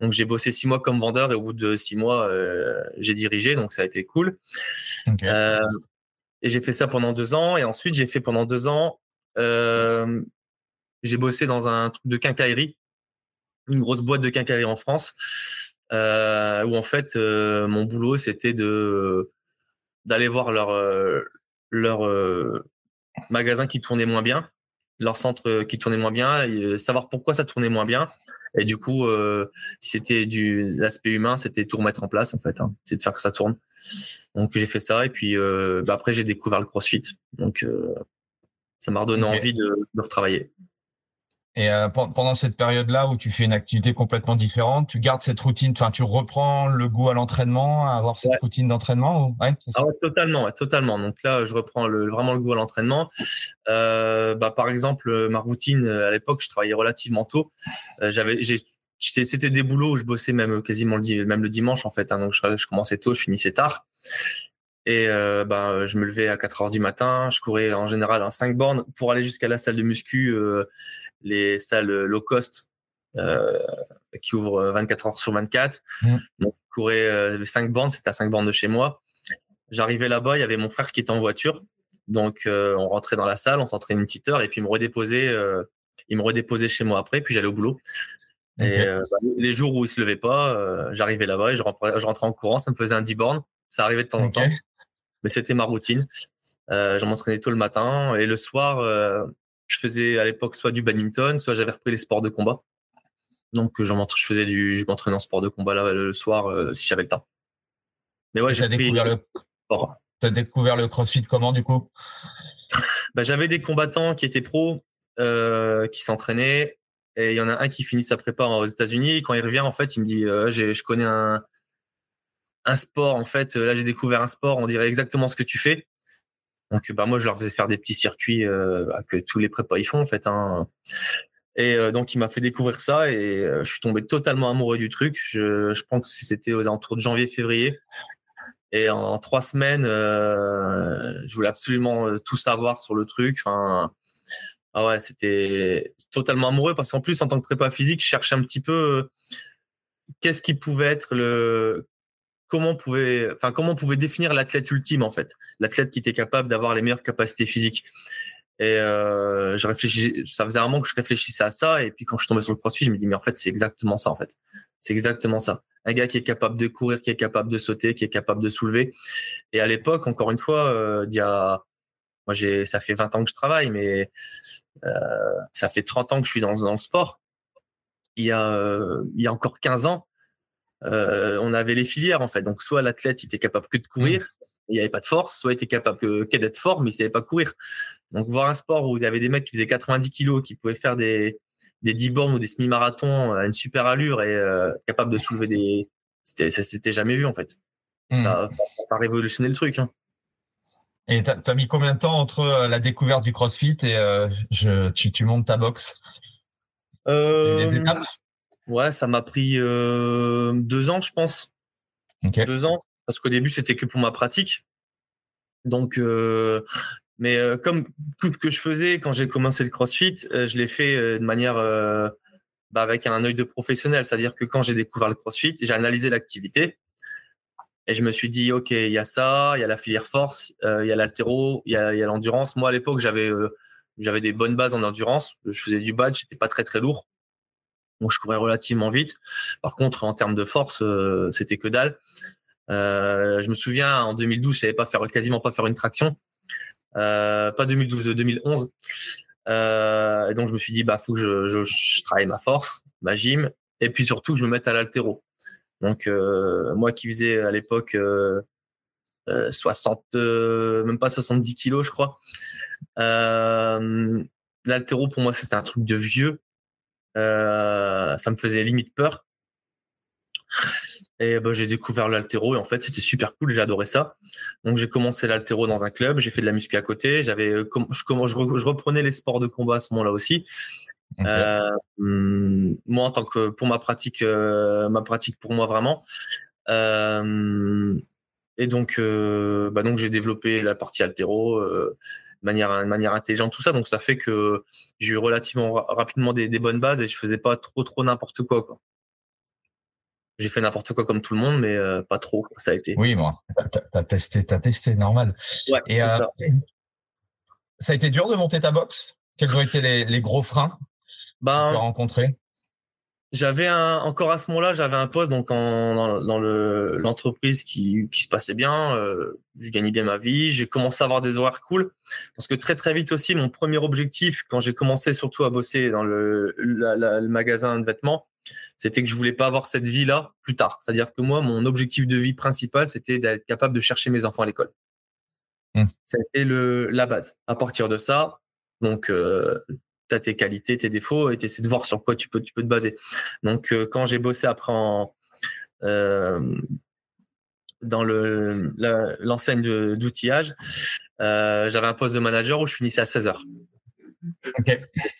Donc, j'ai bossé six mois comme vendeur et au bout de six mois, euh, j'ai dirigé. Donc, ça a été cool. Euh, et j'ai fait ça pendant deux ans. Et ensuite, j'ai fait pendant deux ans, euh, j'ai bossé dans un truc de quincaillerie, une grosse boîte de quincaillerie en France, où en fait, mon boulot, c'était de d'aller voir leur leur magasin qui tournait moins bien, leur centre qui tournait moins bien, et savoir pourquoi ça tournait moins bien. Et du coup, c'était du l'aspect humain, c'était tout remettre en place en fait, hein. c'est de faire que ça tourne. Donc j'ai fait ça et puis euh, bah, après j'ai découvert le CrossFit. Donc euh, ça m'a redonné envie de, de, retravailler. Et euh, pendant cette période-là où tu fais une activité complètement différente, tu gardes cette routine, enfin tu reprends le goût à l'entraînement, à avoir cette routine d'entraînement ouais, ah ouais, totalement, totalement. Donc là, je reprends le, vraiment le goût à l'entraînement. bah, par exemple, ma routine à l'époque, je travaillais relativement tôt. J'avais, c'était des boulots où je bossais même quasiment le, même le dimanche en fait. Hein, donc je, commençais tôt, je finissais tard. Et euh, ben, je me levais à 4 heures du matin. Je courais en général en 5 bornes pour aller jusqu'à la salle de muscu, euh, les salles low cost euh, qui ouvrent 24 heures sur 24. Mmh. Donc je courais 5 bornes, c'était à 5 bornes de chez moi. J'arrivais là-bas, il y avait mon frère qui était en voiture. Donc on rentrait dans la salle, on s'entraînait une petite heure et puis il me redéposait, il me redéposait chez moi après, puis j'allais au boulot. Et euh, bah, les jours où il se levait pas, euh, j'arrivais là-bas et je rentrais, je rentrais, en courant, ça me faisait un 10 bornes. Ça arrivait de temps en temps, mais c'était ma routine. Euh, je m'entraînais tôt le matin et le soir, euh, je faisais à l'époque soit du badminton, soit j'avais repris les sports de combat. Donc je faisais du, je m'entraînais en sport de combat là, le soir si j'avais le temps. Mais ouais, j'ai découvert le. T'as découvert le CrossFit comment du coup? Bah, J'avais des combattants qui étaient pros, qui s'entraînaient et il y en a un qui finit sa prépa aux États-Unis. Quand il revient, en fait, il me dit euh, Je connais un, un sport. En fait, là, j'ai découvert un sport. On dirait exactement ce que tu fais. Donc, bah, moi, je leur faisais faire des petits circuits euh, que tous les prépas ils font, en fait. Hein. Et euh, donc, il m'a fait découvrir ça et je suis tombé totalement amoureux du truc. Je, je pense que c'était aux alentours de janvier-février. Et en, trois semaines, je voulais absolument tout savoir sur le truc. Enfin, ah ouais, c'était totalement amoureux parce qu'en plus, en tant que prépa physique, je cherchais un petit peu euh, qu'est-ce qui pouvait être le. Comment on pouvait, enfin, comment on pouvait définir l'athlète ultime en fait, l'athlète qui était capable d'avoir les meilleures capacités physiques. Et euh, je réfléchis, ça faisait un moment que je réfléchissais à ça. Et puis quand je tombais sur le crossfit, je me dis mais en fait c'est exactement ça en fait, c'est exactement ça. Un gars qui est capable de courir, qui est capable de sauter, qui est capable de soulever. Et à l'époque, encore une fois, euh, il y a, moi j'ai, ça fait 20 ans que je travaille, mais euh, ça fait 30 ans que je suis dans, dans le sport. Il y, a, euh, il y a encore 15 ans, on avait les filières en fait. Donc soit l'athlète il était capable que de courir, mmh. il n'y avait pas de force, soit il était capable que, d'être fort, mais il ne savait pas courir. Donc, voir un sport où il y avait des mecs qui faisaient 90 kilos, qui pouvaient faire des, des 10 bornes ou des semi-marathons à une super allure et euh, capable de soulever des. C'était, ça s'était jamais vu, en fait. Hmm. Ça, ça, a révolutionné le truc. Hein. Et tu as mis combien de temps entre euh, la découverte du CrossFit et euh, je, tu, tu, montes ta boxe? Les étapes? Ouais, ça m'a pris deux ans, je pense. Deux ans, parce qu'au début, c'était que pour ma pratique. Donc, mais euh, comme tout ce que je faisais quand j'ai commencé le CrossFit, euh, je l'ai fait euh, de manière bah, avec un œil de professionnel. C'est-à-dire que quand j'ai découvert le CrossFit, j'ai analysé l'activité et je me suis dit, OK, il y a ça, il y a la filière force, il y a l'altéro, il y a l'endurance. Moi, à l'époque, j'avais j'avais des bonnes bases en endurance. Je faisais du badge, j'étais pas très très lourd. Donc, je courais relativement vite. Par contre, en termes de force, c'était que dalle. je me souviens, en 2012, je savais pas faire, quasiment pas faire une traction. Euh, pas 2012, 2011. Euh, et donc je me suis dit bah faut que je, je, travaille ma force, ma gym, et puis surtout je me mette à l'altéro. Donc euh, moi qui faisais à l'époque 60, même pas 70 kilos je crois. l'altéro pour moi c'était un truc de vieux. Ça me faisait limite peur. Et bah, j'ai découvert l'altéro et en fait c'était super cool, j'ai adoré ça. Donc j'ai commencé l'altéro dans un club, j'ai fait de la muscu à côté, j'avais euh, je, je, reprenais les sports de combat à ce moment-là aussi. Euh, hum, moi en tant que pour ma pratique, euh, ma pratique pour moi vraiment. et donc bah, donc j'ai développé la partie altéro de manière de manière intelligente tout ça. Donc ça fait que j'ai eu relativement rapidement des, des, bonnes bases et je faisais pas trop trop n'importe quoi quoi j'ai fait n'importe quoi comme tout le monde, mais euh, pas trop. Ça a été. Oui, bon, t'as testé, t'as testé, normal. Ouais, et euh, ça. ça. a été dur de monter ta box? Quels ont été les, gros freins ben, que tu as rencontrés? J'avais un, encore à ce moment-là, j'avais un poste donc en, dans, le, l'entreprise qui, qui se passait bien. Euh, je gagnais bien ma vie. J'ai commencé à avoir des horaires cool parce que très très vite aussi, mon premier objectif quand j'ai commencé surtout à bosser dans le, le magasin de vêtements, c'était que je voulais pas avoir cette vie-là plus tard. C'est-à-dire que moi, mon objectif de vie principal, c'était d'être capable de chercher mes enfants à l'école. Mmh. C'était le la base. À partir de ça, donc euh, tu as tes qualités, tes défauts et tu essaies de voir sur quoi tu peux tu peux te baser. Donc euh, quand j'ai bossé après en euh, dans le l'enseigne d'outillage, j'avais un poste de manager où je finissais à 16 heures.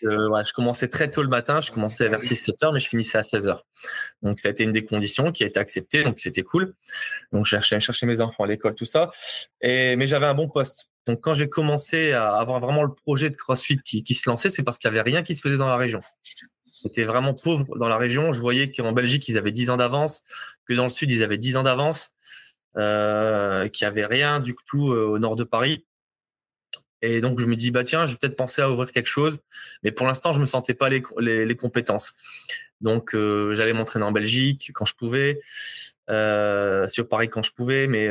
Euh, je commençais très tôt le matin, je commençais vers 6-7 heures, mais je finissais à 16 heures. Donc, ça a été une des conditions qui a été acceptée, donc c'était cool. Donc, je cherchais, chercher mes enfants à l'école, tout ça. Et, mais j'avais un bon poste. Donc, quand j'ai commencé à avoir vraiment le projet de CrossFit qui, se lançait, c'est parce qu'il n'y avait rien qui se faisait dans la région. C'était vraiment pauvre dans la région. Je voyais qu'en Belgique, ils avaient 10 ans d'avance, que dans le Sud, ils avaient 10 ans d'avance, euh, qu'il n'y avait rien du tout euh, au nord de Paris. Et donc, je me dis, bah, tiens, je vais peut-être penser à ouvrir quelque chose. Mais pour l'instant, je me sentais pas les, compétences. Donc, euh, j'allais m'entraîner en Belgique quand je pouvais, sur Paris quand je pouvais. Mais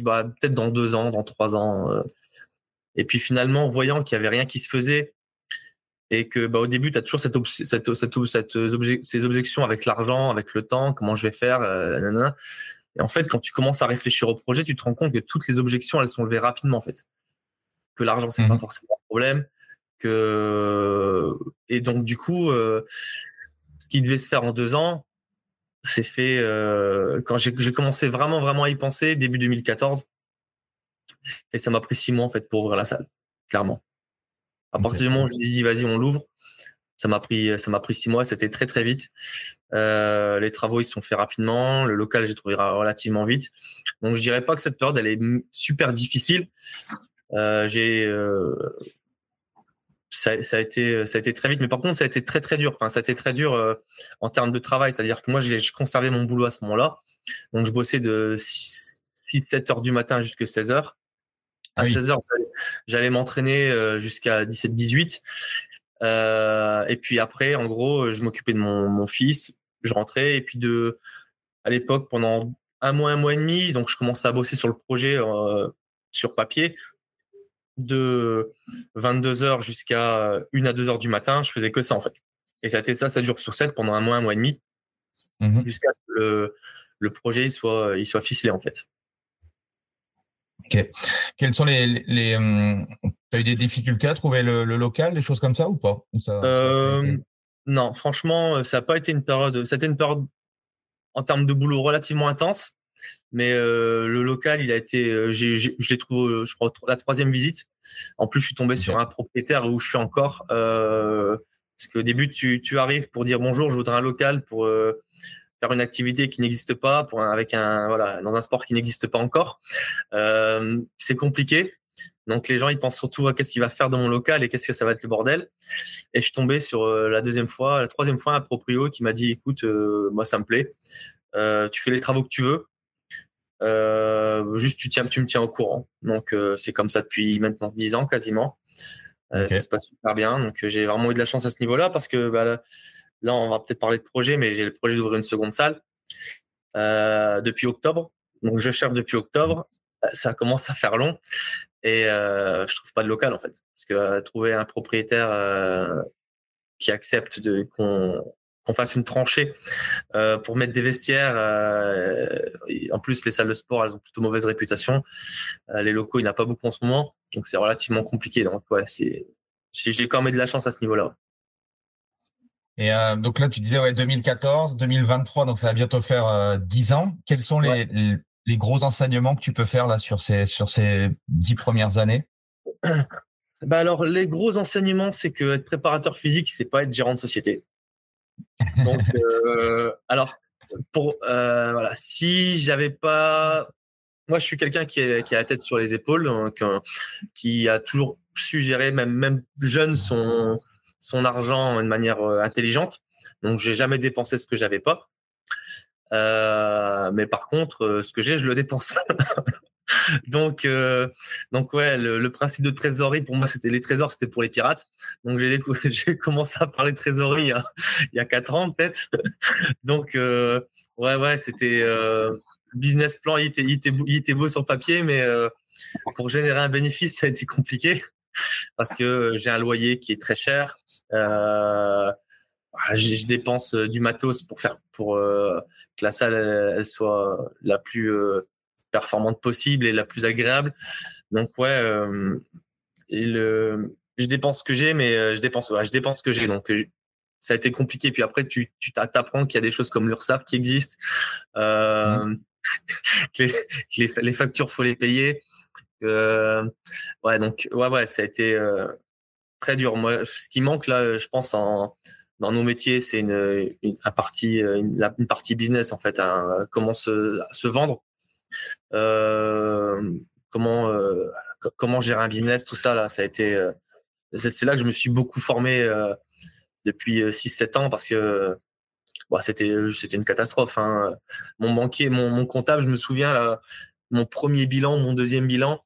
euh, bah, peut-être dans deux ans, dans trois ans. Euh. Et puis finalement, voyant qu'il y avait rien qui se faisait et que bah, au début, tu as toujours cette, cette, cette, cette ces objections avec l'argent, avec le temps, comment je vais faire. Et en fait, quand tu commences à réfléchir au projet, tu te rends compte que toutes les objections, elles sont levées rapidement, en fait que l'argent c'est pas mmh forcément un problème, que et donc du coup, euh, ce qui devait se faire en deux ans, c'est fait euh, quand j'ai commencé vraiment vraiment à y penser début 2014, et ça m'a pris six mois en fait pour ouvrir la salle, clairement. À partir du moment où je me dit vas-y on l'ouvre, ça m'a pris ça m'a pris six mois, c'était très très vite. Euh, les travaux ils sont faits rapidement, le local j'ai trouvé relativement vite. Donc je dirais pas que cette période elle est super difficile, euh, j'ai euh, ça, a été ça a été très vite mais par contre ça a été très très dur. Enfin ça a été très dur euh, en termes de travail. C'est à dire que moi j'ai conservé mon boulot à ce moment là donc je bossais de 6 7 heures du matin jusqu'à 16 heures. À 16 ah heures j'allais m'entraîner jusqu'à 17 18 et puis après en gros je m'occupais de mon, mon, fils. Je rentrais. Et puis de à l'époque pendant un mois un mois et demi donc je commençais à bosser sur le projet sur papier de 22h jusqu'à 1 à 2h du matin, je faisais que ça en fait. Et ça a été ça, ça dure sur 7 pendant un mois, un mois et demi, mmh jusqu'à ce que le, le, projet soit, il soit ficelé en fait. Ok. Quels sont les, les, hum, as eu des difficultés à trouver le, local, des choses comme ça ou pas? Non, franchement, ça n'a pas été une période. C'était une période en termes de boulot relativement intense. Mais le local, il a été, je l'ai trouvé, je crois, la troisième visite. En plus, je suis tombé sur un propriétaire où je suis encore. parce qu'au début, tu, tu, arrives pour dire bonjour, je voudrais un local pour faire une activité qui n'existe pas, pour avec un voilà, dans un sport qui n'existe pas encore. c'est compliqué. Donc les gens ils pensent surtout à qu'est-ce qu'il va faire dans mon local et qu'est-ce que ça va être le bordel. Et je suis tombé sur la deuxième fois, la troisième fois un proprio qui m'a dit écoute moi ça me plaît, tu fais les travaux que tu veux, euh, juste tu, tiens, tu me tiens au courant. Donc euh, c'est comme ça depuis maintenant 10 ans quasiment. Euh, ça se passe super bien. Donc j'ai vraiment eu de la chance à ce niveau-là parce que bah, là, on va peut-être parler de projet, mais j'ai le projet d'ouvrir une seconde salle depuis octobre. Donc je cherche depuis octobre. Ça commence à faire long et je trouve pas de local en fait. Parce que trouver un propriétaire qui accepte qu'on qu'on fasse une tranchée euh, pour mettre des vestiaires. Euh, en plus, les salles de sport, elles ont plutôt mauvaise réputation. Euh, les locaux, il n'y en a pas beaucoup en ce moment, donc c'est relativement compliqué. Donc ouais, c'est, j'ai quand même de la chance à ce niveau-là. Et donc là, tu disais ouais, 2014, 2023, donc ça va bientôt faire 10 ans. Quels sont les, les, gros enseignements que tu peux faire là sur ces sur ces dix premières années? Bah alors, les gros enseignements, c'est que être préparateur physique, c'est pas être gérant de société. Donc, euh, alors, pour, euh, si j'avais pas. Moi, je suis quelqu'un qui, a la tête sur les épaules, hein, qui a toujours su gérer, même, même jeune, son, son argent de manière euh, intelligente. Donc, j'ai jamais dépensé ce que j'avais pas. mais par contre, ce que j'ai, je le dépense. donc, euh, donc ouais, le, principe de trésorerie pour moi, c'était les trésors, c'était pour les pirates. Donc j'ai commencé à parler de trésorerie il y a quatre ans peut-être. donc euh, ouais, ouais, c'était euh, business plan, il était, il, était, beau sur papier, mais pour générer un bénéfice, ça a été compliqué parce que j'ai un loyer qui est très cher. Je, je, dépense du matos pour faire pour que la salle elle, soit la plus performante possible et la plus agréable. Donc ouais, euh, je dépense ce que j'ai, mais euh, je dépense, je dépense ce que j'ai. Donc euh, ça a été compliqué. Puis après, tu tu t'apprends qu'il y a des choses comme l'URSSAF qui existent. Mmh. les, les, les, factures, faut les payer. ouais, donc ouais, ouais, ça a été très dur. Moi, ce qui manque là, je pense en dans nos métiers, c'est une, une, partie, une, partie business en fait, comment se, se vendre. Euh, comment euh, comment gérer un business, tout ça ça a été euh, c'est là que je me suis beaucoup formé depuis 6-7 ans parce que bah, c'était une catastrophe. Hein. Mon banquier, mon, comptable, je me souviens mon premier bilan, mon deuxième bilan.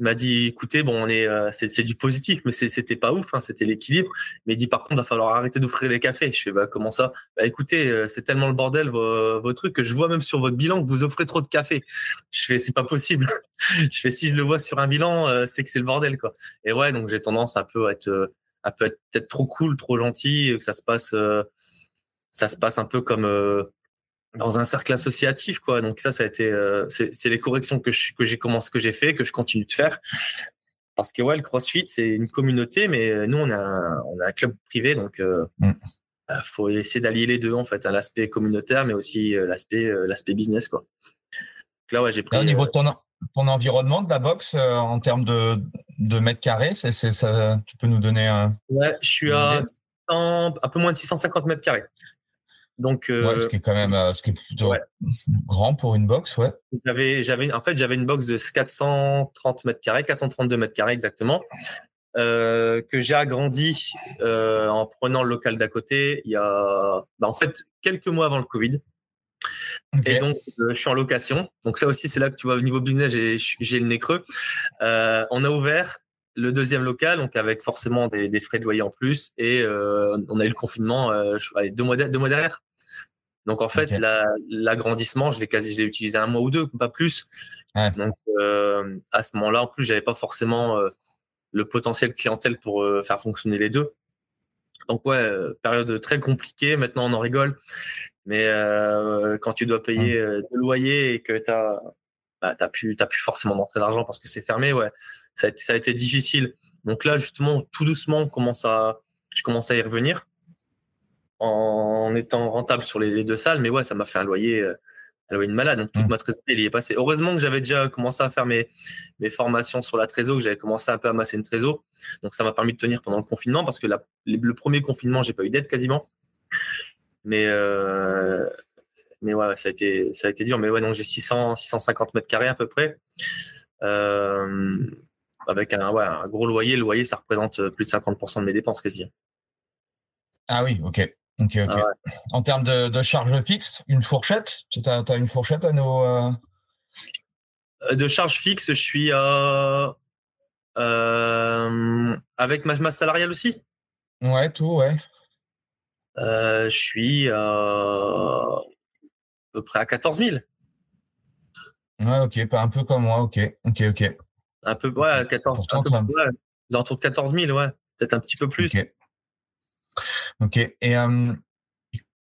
Il m'a dit écoutez bon on est euh, c'est du positif mais c'était pas ouf hein, c'était l'équilibre. Mais il dit par contre va falloir arrêter d'offrir les cafés. Je fais bah comment ça? Bah écoutez euh, c'est tellement le bordel vos, vos, trucs que je vois même sur votre bilan que vous offrez trop de café je fais c'est pas possible. Je fais si je le vois sur un bilan euh, c'est que c'est le bordel quoi. Et ouais donc j'ai tendance un peu à être à peut être peut-être trop cool trop gentil que ça se passe ça se passe un peu comme dans un cercle associatif quoi. Donc ça ça a été euh, c'est les corrections que que j'ai commencé que j'ai fait que je continue de faire. Parce que ouais le CrossFit c'est une communauté mais euh, nous on a un, on a un club privé donc euh, mm. faut essayer d'allier les deux en fait hein, l'aspect communautaire mais aussi l'aspect l'aspect business quoi. Donc là ouais j'ai pris au niveau de ton ton environnement de la boxe en termes de de mètres carrés c'est ça tu peux nous donner un ouais je suis à un peu moins de 650 mètres carrés donc, euh, ce qui est quand même, euh, ce qui est plutôt grand pour une box, ouais. J'avais, j'avais, en fait, j'avais une box de 430 mètres carrés, 432 mètres carrés exactement, euh, que j'ai agrandi en prenant le local d'à côté. Il y a, bah, en fait, quelques mois avant le Covid. Et donc, je suis en location. Donc, ça aussi, c'est là que tu vois, au niveau business, j'ai, j'ai le nez creux. on a ouvert le deuxième local, donc avec forcément des, frais de loyer en plus, et on a eu le confinement deux, mois deux mois derrière. Donc en fait, l'agrandissement, je l'ai quasi, je l'ai utilisé un mois ou deux, pas plus. Donc euh, à ce moment-là, en plus, j'avais pas forcément euh, le potentiel clientèle pour euh, faire fonctionner les deux. Donc ouais, période très compliquée. Maintenant, on en rigole. Mais quand tu dois payer le loyer et que tu as bah, t'as plus, t'as plus forcément d'entrée d'argent parce que c'est fermé. Ouais, ça a, été, ça a été difficile. Donc là, justement, tout doucement, on commence à, je commence à y revenir en étant rentable sur les, deux salles. Mais ouais, ça m'a fait un loyer, euh, un loyer de malade. Donc toute mmh. ma trésorerie, il y est passé. Heureusement que j'avais déjà commencé à faire mes, mes formations sur la trésor, que j'avais commencé un peu à amasser une trésor. Donc ça m'a permis de tenir pendant le confinement parce que la, le premier confinement, j'ai pas eu d'aide quasiment. Mais, euh, mais ouais, ça a été, ça a été dur. Mais ouais, donc j'ai 600, 650 mètres carrés à peu près. Euh, avec un, ouais, un gros loyer. Le loyer, ça représente plus de 50% de mes dépenses quasi. Ah oui, ok. Ok, ok. Ah en termes de, de charges fixes, une fourchette? Tu as, as, une fourchette à nos. Euh... De charges fixes, je suis à. Euh, avec ma masse salariale aussi? Ouais, tout, ouais. Euh, je suis à, peu près à 14 000. Ouais, ok, pas un peu comme moi, ok, ok, ok. Un peu, ouais, 14, un peu, ouais, de 14 000, ouais, peut-être un petit peu plus. Ok. Et euh,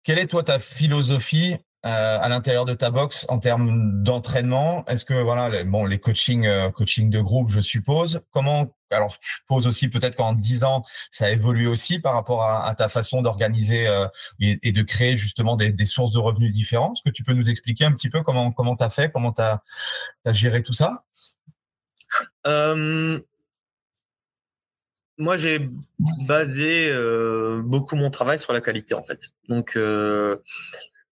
quelle est toi ta philosophie euh, à l'intérieur de ta box en termes d'entraînement? Est-ce que voilà, les, bon, les coaching, euh, coaching de groupe, je suppose. Comment Alors, je suppose aussi peut-être qu'en 10 ans, ça a évolué aussi par rapport à, ta façon d'organiser et, de créer justement des, sources de revenus différentes. Est-ce que tu peux nous expliquer un petit peu comment comment as fait, comment tu as, géré tout ça? Moi, j'ai basé euh, beaucoup mon travail sur la qualité, en fait. Donc, euh,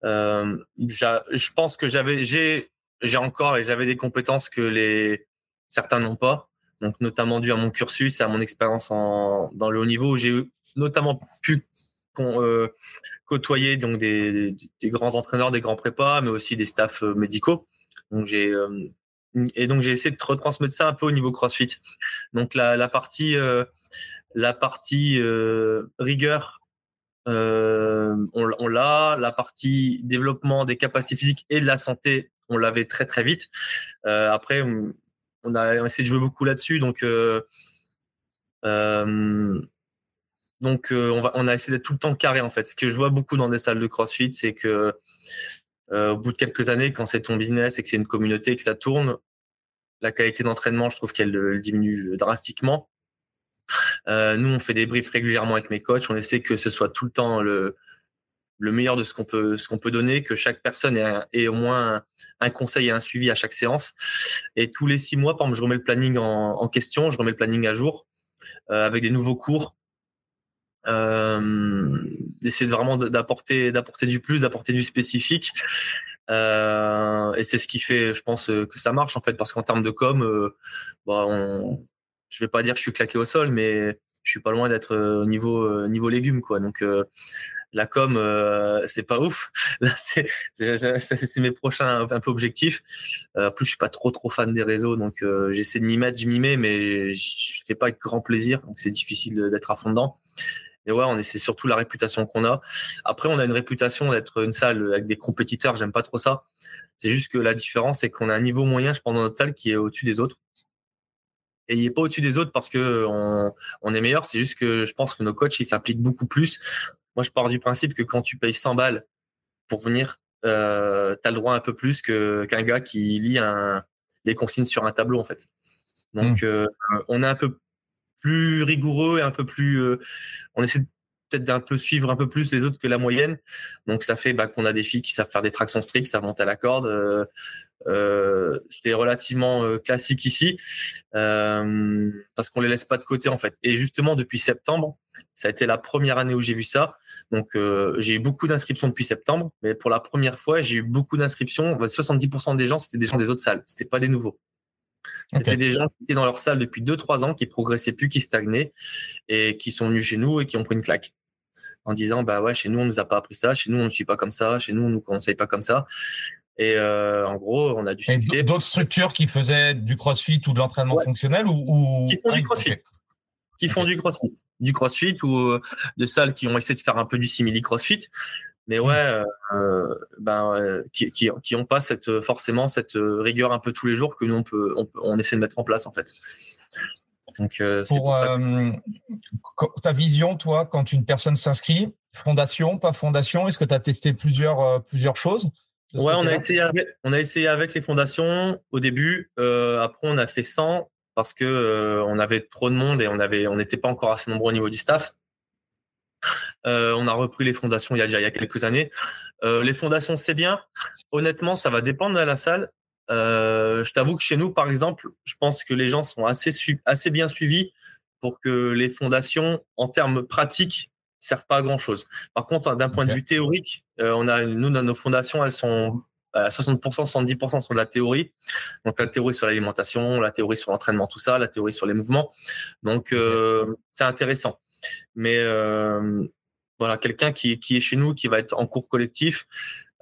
euh, je pense que j'avais, j'ai, j'ai encore et j'avais des compétences que les certains n'ont pas. Donc, notamment dû à mon cursus et à mon expérience en, dans le haut niveau, où j'ai notamment pu côtoyer donc des, grands entraîneurs, des grands prépas, mais aussi des staffs médicaux. Donc, j'ai et donc j'ai essayé de retransmettre ça un peu au niveau CrossFit. Donc la partie la partie euh, rigueur, euh, on, l'a. La partie développement des capacités physiques et de la santé, on l'avait très très vite. Euh, après, on, a essayé de jouer beaucoup là-dessus, donc on, a essayé d'être tout le temps carré en fait. Ce que je vois beaucoup dans des salles de CrossFit, c'est que au bout de quelques années, quand c'est ton business et que c'est une communauté que ça tourne, la qualité d'entraînement, je trouve qu'elle diminue drastiquement. Euh, nous, on fait des briefs régulièrement avec mes coachs. On essaie que ce soit tout le temps le, le meilleur de ce qu'on peut, peut donner, que chaque personne ait, au moins un, conseil et un suivi à chaque séance. Et tous les six mois, par exemple, je remets le planning en, question, je remets le planning à jour euh, avec des nouveaux cours. Euh, vraiment d'apporter, d'apporter du plus, d'apporter du spécifique. Euh, et c'est ce qui fait, je pense, que ça marche en fait, parce qu'en termes de com, bah, on, je vais pas dire que je suis claqué au sol, mais je suis pas loin d'être euh, au niveau euh, niveau légumes quoi. Donc euh, la com, c'est pas ouf. Là, c'est mes prochains un peu objectifs. en plus, je suis pas trop trop fan des réseaux, donc j'essaie de m'y mettre, je m'y mets, mais je fais pas grand plaisir, donc c'est difficile d'être à fond dedans. Et ouais, on c'est surtout la réputation qu'on a. Après, on a une réputation d'être une salle avec des compétiteurs. J'aime pas trop ça. C'est juste que la différence, c'est qu'on a un niveau moyen, je pense, dans notre salle qui est au-dessus des autres et il n'est pas au-dessus des autres parce que on, est meilleur. C'est juste que je pense que nos coachs ils s'appliquent beaucoup plus. Moi, je pars du principe que quand tu payes 100 balles pour venir, euh, tu as le droit un peu plus que qu'un gars qui lit un, les consignes sur un tableau en fait. Donc, mmh. euh, on est un peu plus rigoureux et un peu plus. Euh, on essaie peut-être d'un peu suivre un peu plus les autres que la moyenne. Donc, ça fait bah, qu'on a des filles qui savent faire des tractions strictes, ça monte à la corde. Euh, euh, c'était relativement euh, classique ici euh, parce qu'on les laisse pas de côté en fait. Et justement depuis septembre, ça a été la première année où j'ai vu ça. Donc j'ai eu beaucoup d'inscriptions depuis septembre, mais pour la première fois j'ai eu beaucoup d'inscriptions. 70% des gens c'était des gens des autres salles, c'était pas des nouveaux. C'était des gens qui étaient dans leur salle depuis 2-3 ans, qui progressaient plus, qui stagnaient et qui sont venus chez nous et qui ont pris une claque en disant bah ouais chez nous on nous a pas appris ça, chez nous on ne suit pas comme ça, chez nous on nous conseille pas comme ça. Et euh, en gros, on a du succès. D'autres structures qui faisaient du crossfit ou de l'entraînement fonctionnel ou, Qui font du crossfit. Qui font du crossfit. Du crossfit ou euh, de salles qui ont essayé de faire un peu du simili crossfit. Mais ouais, euh, euh ben, qui, qui, qui ont pas cette, forcément cette rigueur un peu tous les jours que nous, on, peut, on, on essaie de mettre en place, en fait. Donc, pour, ta vision, toi, quand une personne s'inscrit, fondation, pas fondation, est-ce que tu as testé plusieurs, plusieurs choses Ouais, on a, essayé avec, on a essayé avec les fondations au début. après, on a fait 100 parce que on avait trop de monde et on avait, on n'était pas encore assez nombreux au niveau du staff. On a repris les fondations il y a déjà il y a quelques années. les fondations, c'est bien. Honnêtement, ça va dépendre de la salle. je t'avoue que chez nous, par exemple, je pense que les gens sont assez, assez bien suivis pour que les fondations, en termes pratiques, servent pas à grand chose. Par contre, d'un point de vue théorique, euh, on a nous dans nos fondations, elles sont à 60%, 70% sont de la théorie. Donc la théorie sur l'alimentation, la théorie sur l'entraînement, tout ça, la théorie sur les mouvements. Donc euh, c'est intéressant. Mais euh, voilà, quelqu'un qui, qui, est chez nous, qui va être en cours collectif,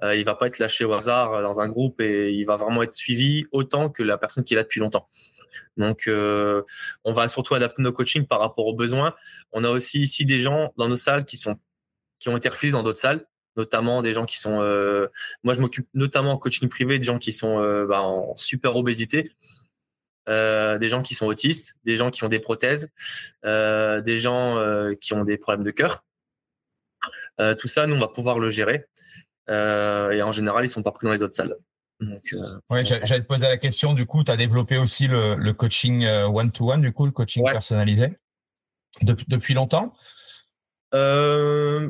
euh, il va pas être lâché au hasard dans un groupe et il va vraiment être suivi autant que la personne qui est là depuis longtemps. Donc, euh, on va surtout adapter nos coachings par rapport aux besoins. On a aussi ici des gens dans nos salles qui sont qui ont été refusés dans d'autres salles, notamment des gens qui sont. Euh, moi, je m'occupe notamment en coaching privé de gens qui sont euh, bah, en super obésité. des gens qui sont autistes, des gens qui ont des prothèses, des gens qui ont des problèmes de cœur. Tout ça, nous, on va pouvoir le gérer. et en général, ils sont pas pris dans les autres salles. Euh, ouais, j'allais te poser la question. Du coup, tu as développé aussi le, coaching euh, one-to-one, du coup, le coaching personnalisé? Depuis longtemps? Euh,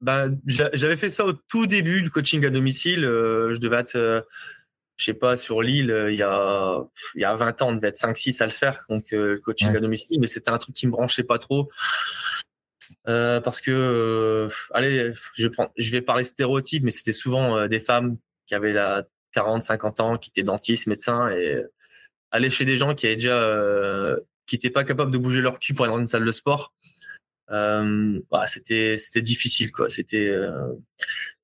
bah, J'avais fait ça au tout début, le coaching à domicile. je devais être, je sais pas, sur l'île, il, y a, il y a 20 ans, on devait être 5-6 à le faire, donc le coaching à domicile, mais c'était un truc qui me branchait pas trop. Parce que, allez, je, vais parler stéréotype, mais c'était souvent des femmes qui avaient la 40, 50 ans, qui étaient dentistes, médecins, et aller chez des gens qui avaient déjà, euh, qui n'étaient pas capables de bouger leur cul pour aller dans une salle de sport, euh, bah, c'était, c'était difficile, quoi. C'était, euh,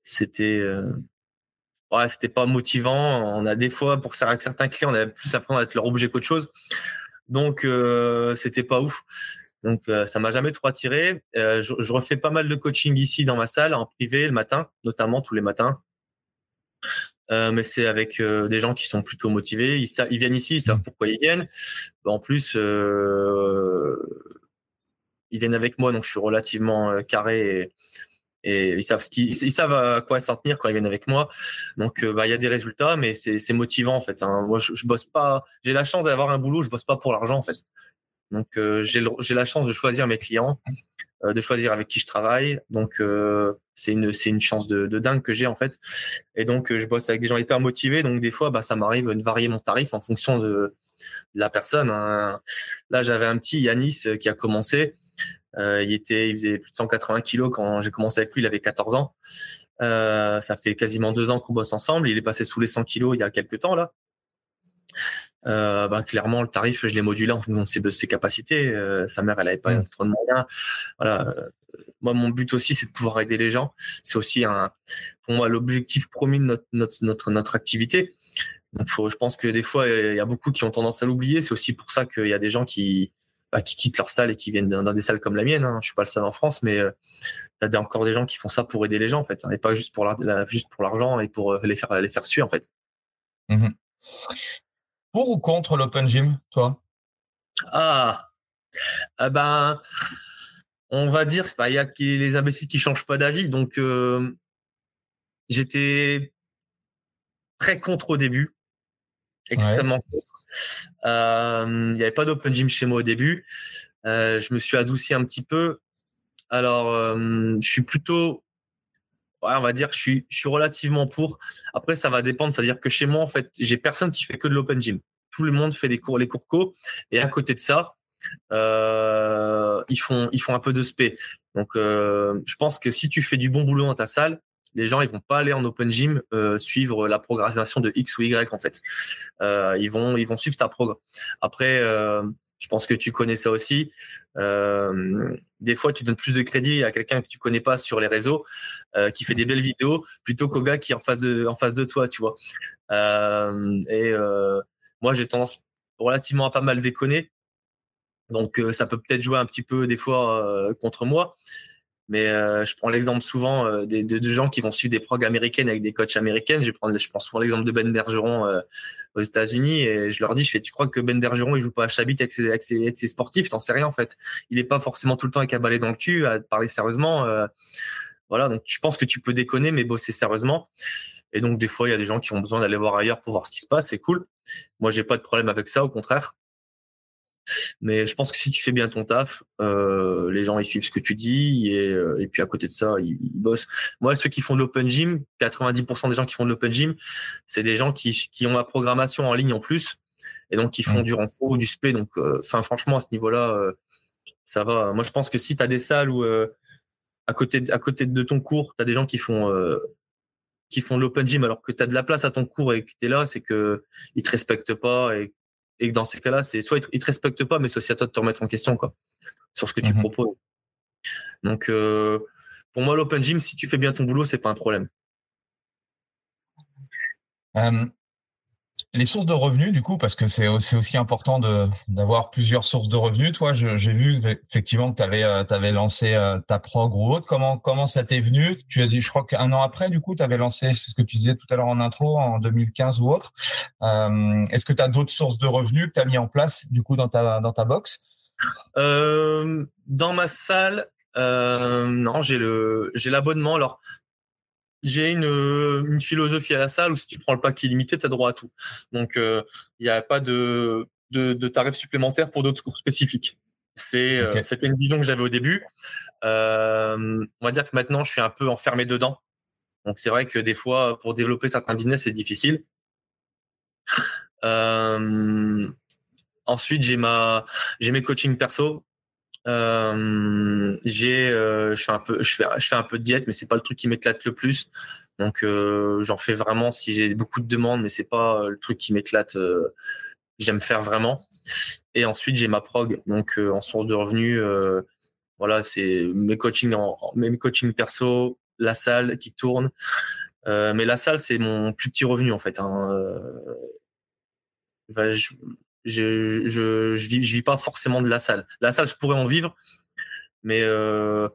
c'était, euh, c'était pas motivant. On a des fois, pour certains clients, on avait plus à prendre à être leur objet qu'autre chose. Donc, euh, c'était pas ouf. Donc, ça m'a jamais trop attiré. Je, je, refais pas mal de coaching ici dans ma salle, en privé, le matin, notamment tous les matins. Euh, mais c'est avec euh, des gens qui sont plutôt motivés. Ils, viennent ici, ils savent pourquoi ils viennent. En plus, euh, ils viennent avec moi, donc je suis relativement carré et, ils savent ce ils savent à quoi s'en tenir quand ils viennent avec moi. Donc, bah, il y a des résultats, mais c'est motivant en fait. Hein. Moi, je, je, bosse pas. J'ai la chance d'avoir un boulot, je bosse pas pour l'argent en fait. Donc, j'ai la chance de choisir mes clients euh, de choisir avec qui je travaille. Donc, euh, c'est une, chance de, dingue que j'ai en fait. Et donc, euh, je bosse avec des gens hyper motivés. Donc, des fois, bah, ça m'arrive de varier mon tarif en fonction de, la personne. Hein. Là, j'avais un petit Yanis qui a commencé. Euh, il faisait plus de 180 kilos quand j'ai commencé avec lui. Il avait 14 ans. Euh, ça fait quasiment deux ans qu'on bosse ensemble. Il est passé sous les 100 kilos il y a quelques temps là euh, bah, clairement le tarif je l'ai modulé en fonction de ses, capacités. Euh, sa mère elle avait pas mmh. trop de moyens. Voilà. Euh, moi mon but aussi c'est de pouvoir aider les gens. C'est aussi un pour moi l'objectif promis de notre notre notre, notre activité. Donc faut, je pense que des fois il y a beaucoup qui ont tendance à l'oublier. C'est aussi pour ça qu'il y a des gens qui bah, qui quittent leur salle et qui viennent dans, des salles comme la mienne. Hein. Je suis pas le seul en France, mais euh, il y a encore des gens qui font ça pour aider les gens en fait, hein, et pas juste pour la, juste pour l'argent et pour les faire les faire suer en fait. Mmh pour ou contre l'open gym, toi? Ah, ah ben, on va dire, bah, il y a les imbéciles qui changent pas d'avis. Donc, euh, j'étais très contre au début, extrêmement contre. Euh, il n'y avait pas d'open gym chez moi au début. Euh, je me suis adouci un petit peu. Alors, je suis plutôt on va dire que je suis, relativement pour. Après, ça va dépendre. C'est-à-dire que chez moi, en fait, j'ai personne qui fait que de l'open gym. Tout le monde fait des cours, les cours co. Et à côté de ça, euh, ils font, ils font un peu de spé. Donc, euh, je pense que si tu fais du bon boulot dans ta salle, les gens ils vont pas aller en open gym euh, suivre la programmation de X ou Y en fait. ils vont, ils vont suivre ta programme. Après, je pense que tu connais ça aussi. Euh, des fois, tu donnes plus de crédit à quelqu'un que tu connais pas sur les réseaux, euh, qui fait des belles vidéos, plutôt qu'au gars qui est en face de, en face de toi, tu vois. Euh, et moi, j'ai tendance relativement à pas mal déconner. Donc, ça peut peut-être jouer un petit peu des fois contre moi. Mais euh, je prends l'exemple souvent euh, des, de, gens qui vont suivre des prog américaines avec des coachs américaines. Je, prends, souvent l'exemple de Ben Bergeron euh, aux États-Unis et je leur dis, je tu crois que Ben Bergeron il joue pas à Chabit avec ses, sportifs? T'en sais rien en fait. Il est pas forcément tout le temps avec un balai dans le cul à parler sérieusement. voilà, donc je pense que tu peux déconner mais bosser sérieusement. Et donc, des fois, il y a des gens qui ont besoin d'aller voir ailleurs pour voir ce qui se passe. C'est cool. Moi, j'ai pas de problème avec ça, au contraire. Mais je pense que si tu fais bien ton taf, euh, les gens ils suivent ce que tu dis et, euh, et puis à côté de ça, ils, bossent. Moi, ceux qui font de l'open gym, 90% des gens qui font de l'open gym, c'est des gens qui, qui ont la programmation en ligne en plus et donc qui font mmh. du renfort ou du spé. Donc, euh, franchement, à ce niveau-là, ça va. Moi, je pense que si tu as des salles où à côté, à côté de ton cours, tu as des gens qui font qui font l'open gym alors que tu as de la place à ton cours et que tu es là, c'est que ils te respectent pas et, et que dans ces cas-là, c'est soit ils te, te respectent pas, mais c'est aussi à toi de te remettre en question quoi, sur ce que tu mmh proposes. Donc euh, pour moi, l'open gym, si tu fais bien ton boulot, c'est pas un problème. Les sources de revenus, du coup, parce que c'est aussi, important d'avoir plusieurs sources de revenus. Toi, j'ai vu effectivement que tu avais, euh, lancé euh, ta prog ou autre. Comment, comment ça t'est venu? Tu as dit, je crois qu'un an après, du coup, tu avais lancé, c'est ce que tu disais tout à l'heure en intro, en 2015 ou autre. Euh, est-ce que tu as d'autres sources de revenus que tu as mis en place, du coup, dans ta, dans ta box? Dans ma salle, non, j'ai l'abonnement. Alors, j'ai une, euh, une, philosophie à la salle où si tu prends le pack illimité, tu as droit à tout. Donc, euh, il n'y a pas de, de, de tarifs supplémentaires pour d'autres cours spécifiques. C'est, euh, C'était une vision que j'avais au début. on va dire que maintenant, je suis un peu enfermé dedans. Donc, c'est vrai que des fois, pour développer certains business, c'est difficile. ensuite, j'ai, ma, j'ai mes coachings perso. Euh, j'ai, euh, je fais un peu, je fais, je fais un peu de diète, mais c'est pas le truc qui m'éclate le plus. Donc, euh, j'en fais vraiment si j'ai beaucoup de demandes, mais c'est pas le truc qui m'éclate. J'aime faire vraiment. Et ensuite, j'ai ma prog, donc en source de revenus. voilà, c'est mes coachings, en, mes coachings perso, la salle qui tourne. mais la salle, c'est mon plus petit revenu en fait. Hein. je, je, je, je, vis, je vis pas forcément de la salle. La salle, je pourrais en vivre, mais euh,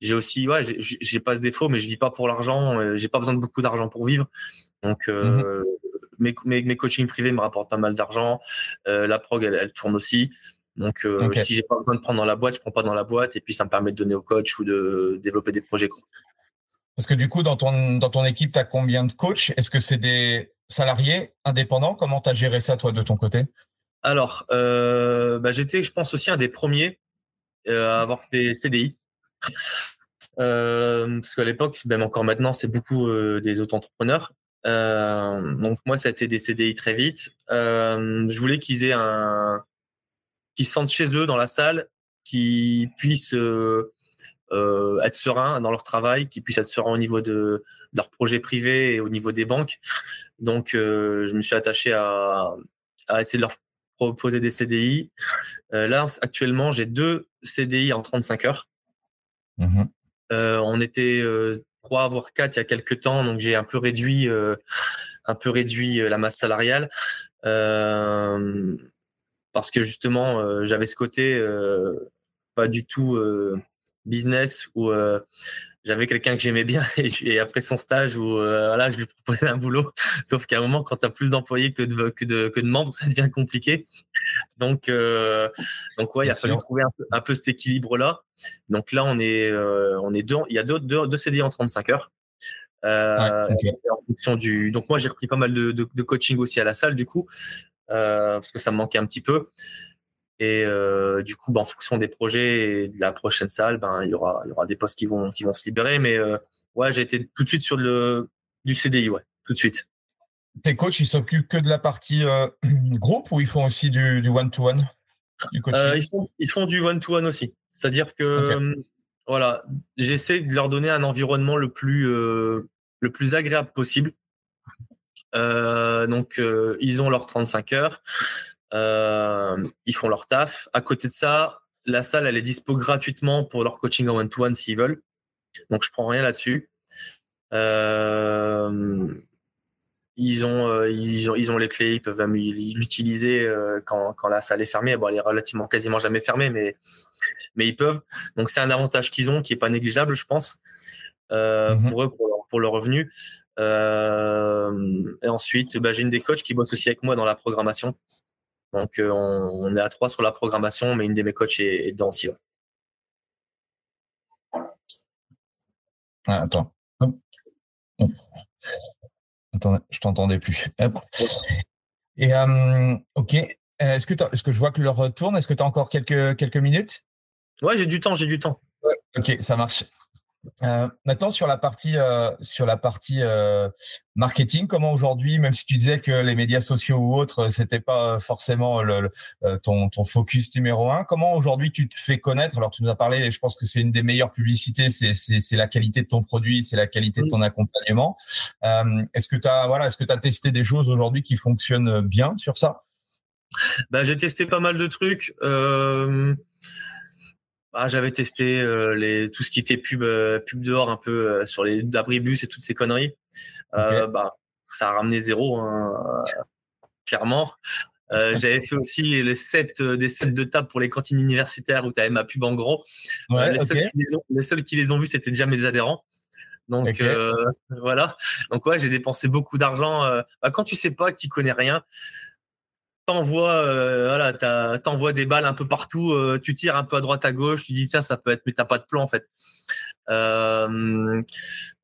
j'ai aussi, ouais, j'ai pas ce défaut, mais je vis pas pour l'argent. Euh, j'ai pas besoin de beaucoup d'argent pour vivre. Donc, euh, mmh mes, mes, coachings privés me rapportent pas mal d'argent. Euh, la prog, elle, elle, tourne aussi. Donc, euh, si j'ai pas besoin de prendre dans la boîte, je prends pas dans la boîte, et puis ça me permet de donner au coach ou de développer des projets. Parce que du coup, dans ton, dans ton équipe, tu as combien de coachs? Est-ce que c'est des salariés indépendants? Comment tu as géré ça, toi, de ton côté? Alors, euh, bah, j'étais, je pense, aussi un des premiers euh, à avoir des CDI. Euh, parce qu'à l'époque, même encore maintenant, c'est beaucoup des auto-entrepreneurs. donc moi, ça a été des CDI très vite. je voulais qu'ils aient un, qu'ils se sentent chez eux dans la salle, qu'ils puissent être sereins dans leur travail, qu'ils puissent être sereins au niveau de, de leurs projets privés et au niveau des banques. Donc, je me suis attaché à, à essayer de leur proposer des CDI. Euh, là, actuellement, j'ai deux CDI en 35 heures. Mmh euh, on était euh, trois, voire quatre il y a quelques temps, donc j'ai un peu réduit, un peu réduit la masse salariale parce que justement, j'avais ce côté pas du tout business où j'avais quelqu'un que j'aimais bien et, après son stage où euh, voilà, je lui proposais un boulot. Sauf qu'à un moment, quand tu as plus d'employés que de, que, de, que de membres, ça devient compliqué. Donc, euh, donc ouais, il a fallu trouver un peu, un peu cet équilibre-là. Donc là, on est, euh, on est deux, il y a deux, deux, deux CDI en 35 heures. En fonction du, donc moi j'ai repris pas mal de, de, de, coaching aussi à la salle du coup parce que ça me manquait un petit peu. Et euh, du coup, ben, en fonction des projets et de la prochaine salle, ben, il y aura, il y aura des postes qui vont, qui vont se libérer. Mais euh, ouais, j'ai été tout de suite sur le, du CDI, ouais, tout de suite. Tes coachs, ils s'occupent que de la partie euh, groupe ou ils font aussi du one-to-one ils, font, ils font du one-to-one aussi. C'est-à-dire que voilà, j'essaie de leur donner un environnement le plus, le plus agréable possible. donc, ils ont leurs 35 heures. Euh, ils font leur taf. À côté de ça, la salle, elle est dispo gratuitement pour leur coaching en one-to-one s'ils veulent. Donc, je prends rien là-dessus. Euh, ils, ont, euh, ils, ont, ils ont les clés, ils peuvent même l'utiliser euh, quand, quand la salle est fermée. Bon, elle est relativement quasiment jamais fermée, mais, mais ils peuvent. Donc, c'est un avantage qu'ils ont qui est pas négligeable, je pense, mm-hmm. pour eux, pour leur, pour leur revenu. et ensuite, bah, j'ai une des coachs qui bosse aussi avec moi dans la programmation. Donc, euh, on, est à trois sur la programmation, mais une de mes coachs est, est dedans aussi. attends. je t'entendais plus. Et ok, est-ce que, est que je vois que l'heure tourne? Est-ce que tu as encore quelques, quelques minutes? Ouais, j'ai du temps, j'ai du temps. ok, ça marche. Euh, maintenant sur la partie euh, sur la partie euh, marketing, comment aujourd'hui, même si tu disais que les médias sociaux ou autres, c'était pas forcément le, ton, ton focus numéro un, comment aujourd'hui tu te fais connaître? Alors tu nous as parlé, et je pense que c'est une des meilleures publicités, c'est la qualité de ton produit, c'est la qualité de ton accompagnement. est-ce que tu as voilà, est-ce que tu as testé des choses aujourd'hui qui fonctionnent bien sur ça? Bah, j'ai testé pas mal de trucs. Euh, bah, j'avais testé euh, les, tout ce qui était pub, euh, pub dehors un peu euh, sur les abribus et toutes ces conneries. bah, ça a ramené zéro, hein, clairement. j'avais fait aussi les sets, des sets de table pour les cantines universitaires où tu avais ma pub en gros. les, seuls qui les ont, vus, c'était déjà mes adhérents. Donc voilà. Donc ouais, j'ai dépensé beaucoup d'argent. Bah, quand tu sais pas, que tu connais rien, t'envoies euh, voilà, t'envoies des balles un peu partout, euh, tu tires un peu à droite à gauche, tu dis tiens ça peut être, mais t'as pas de plan en fait. Euh,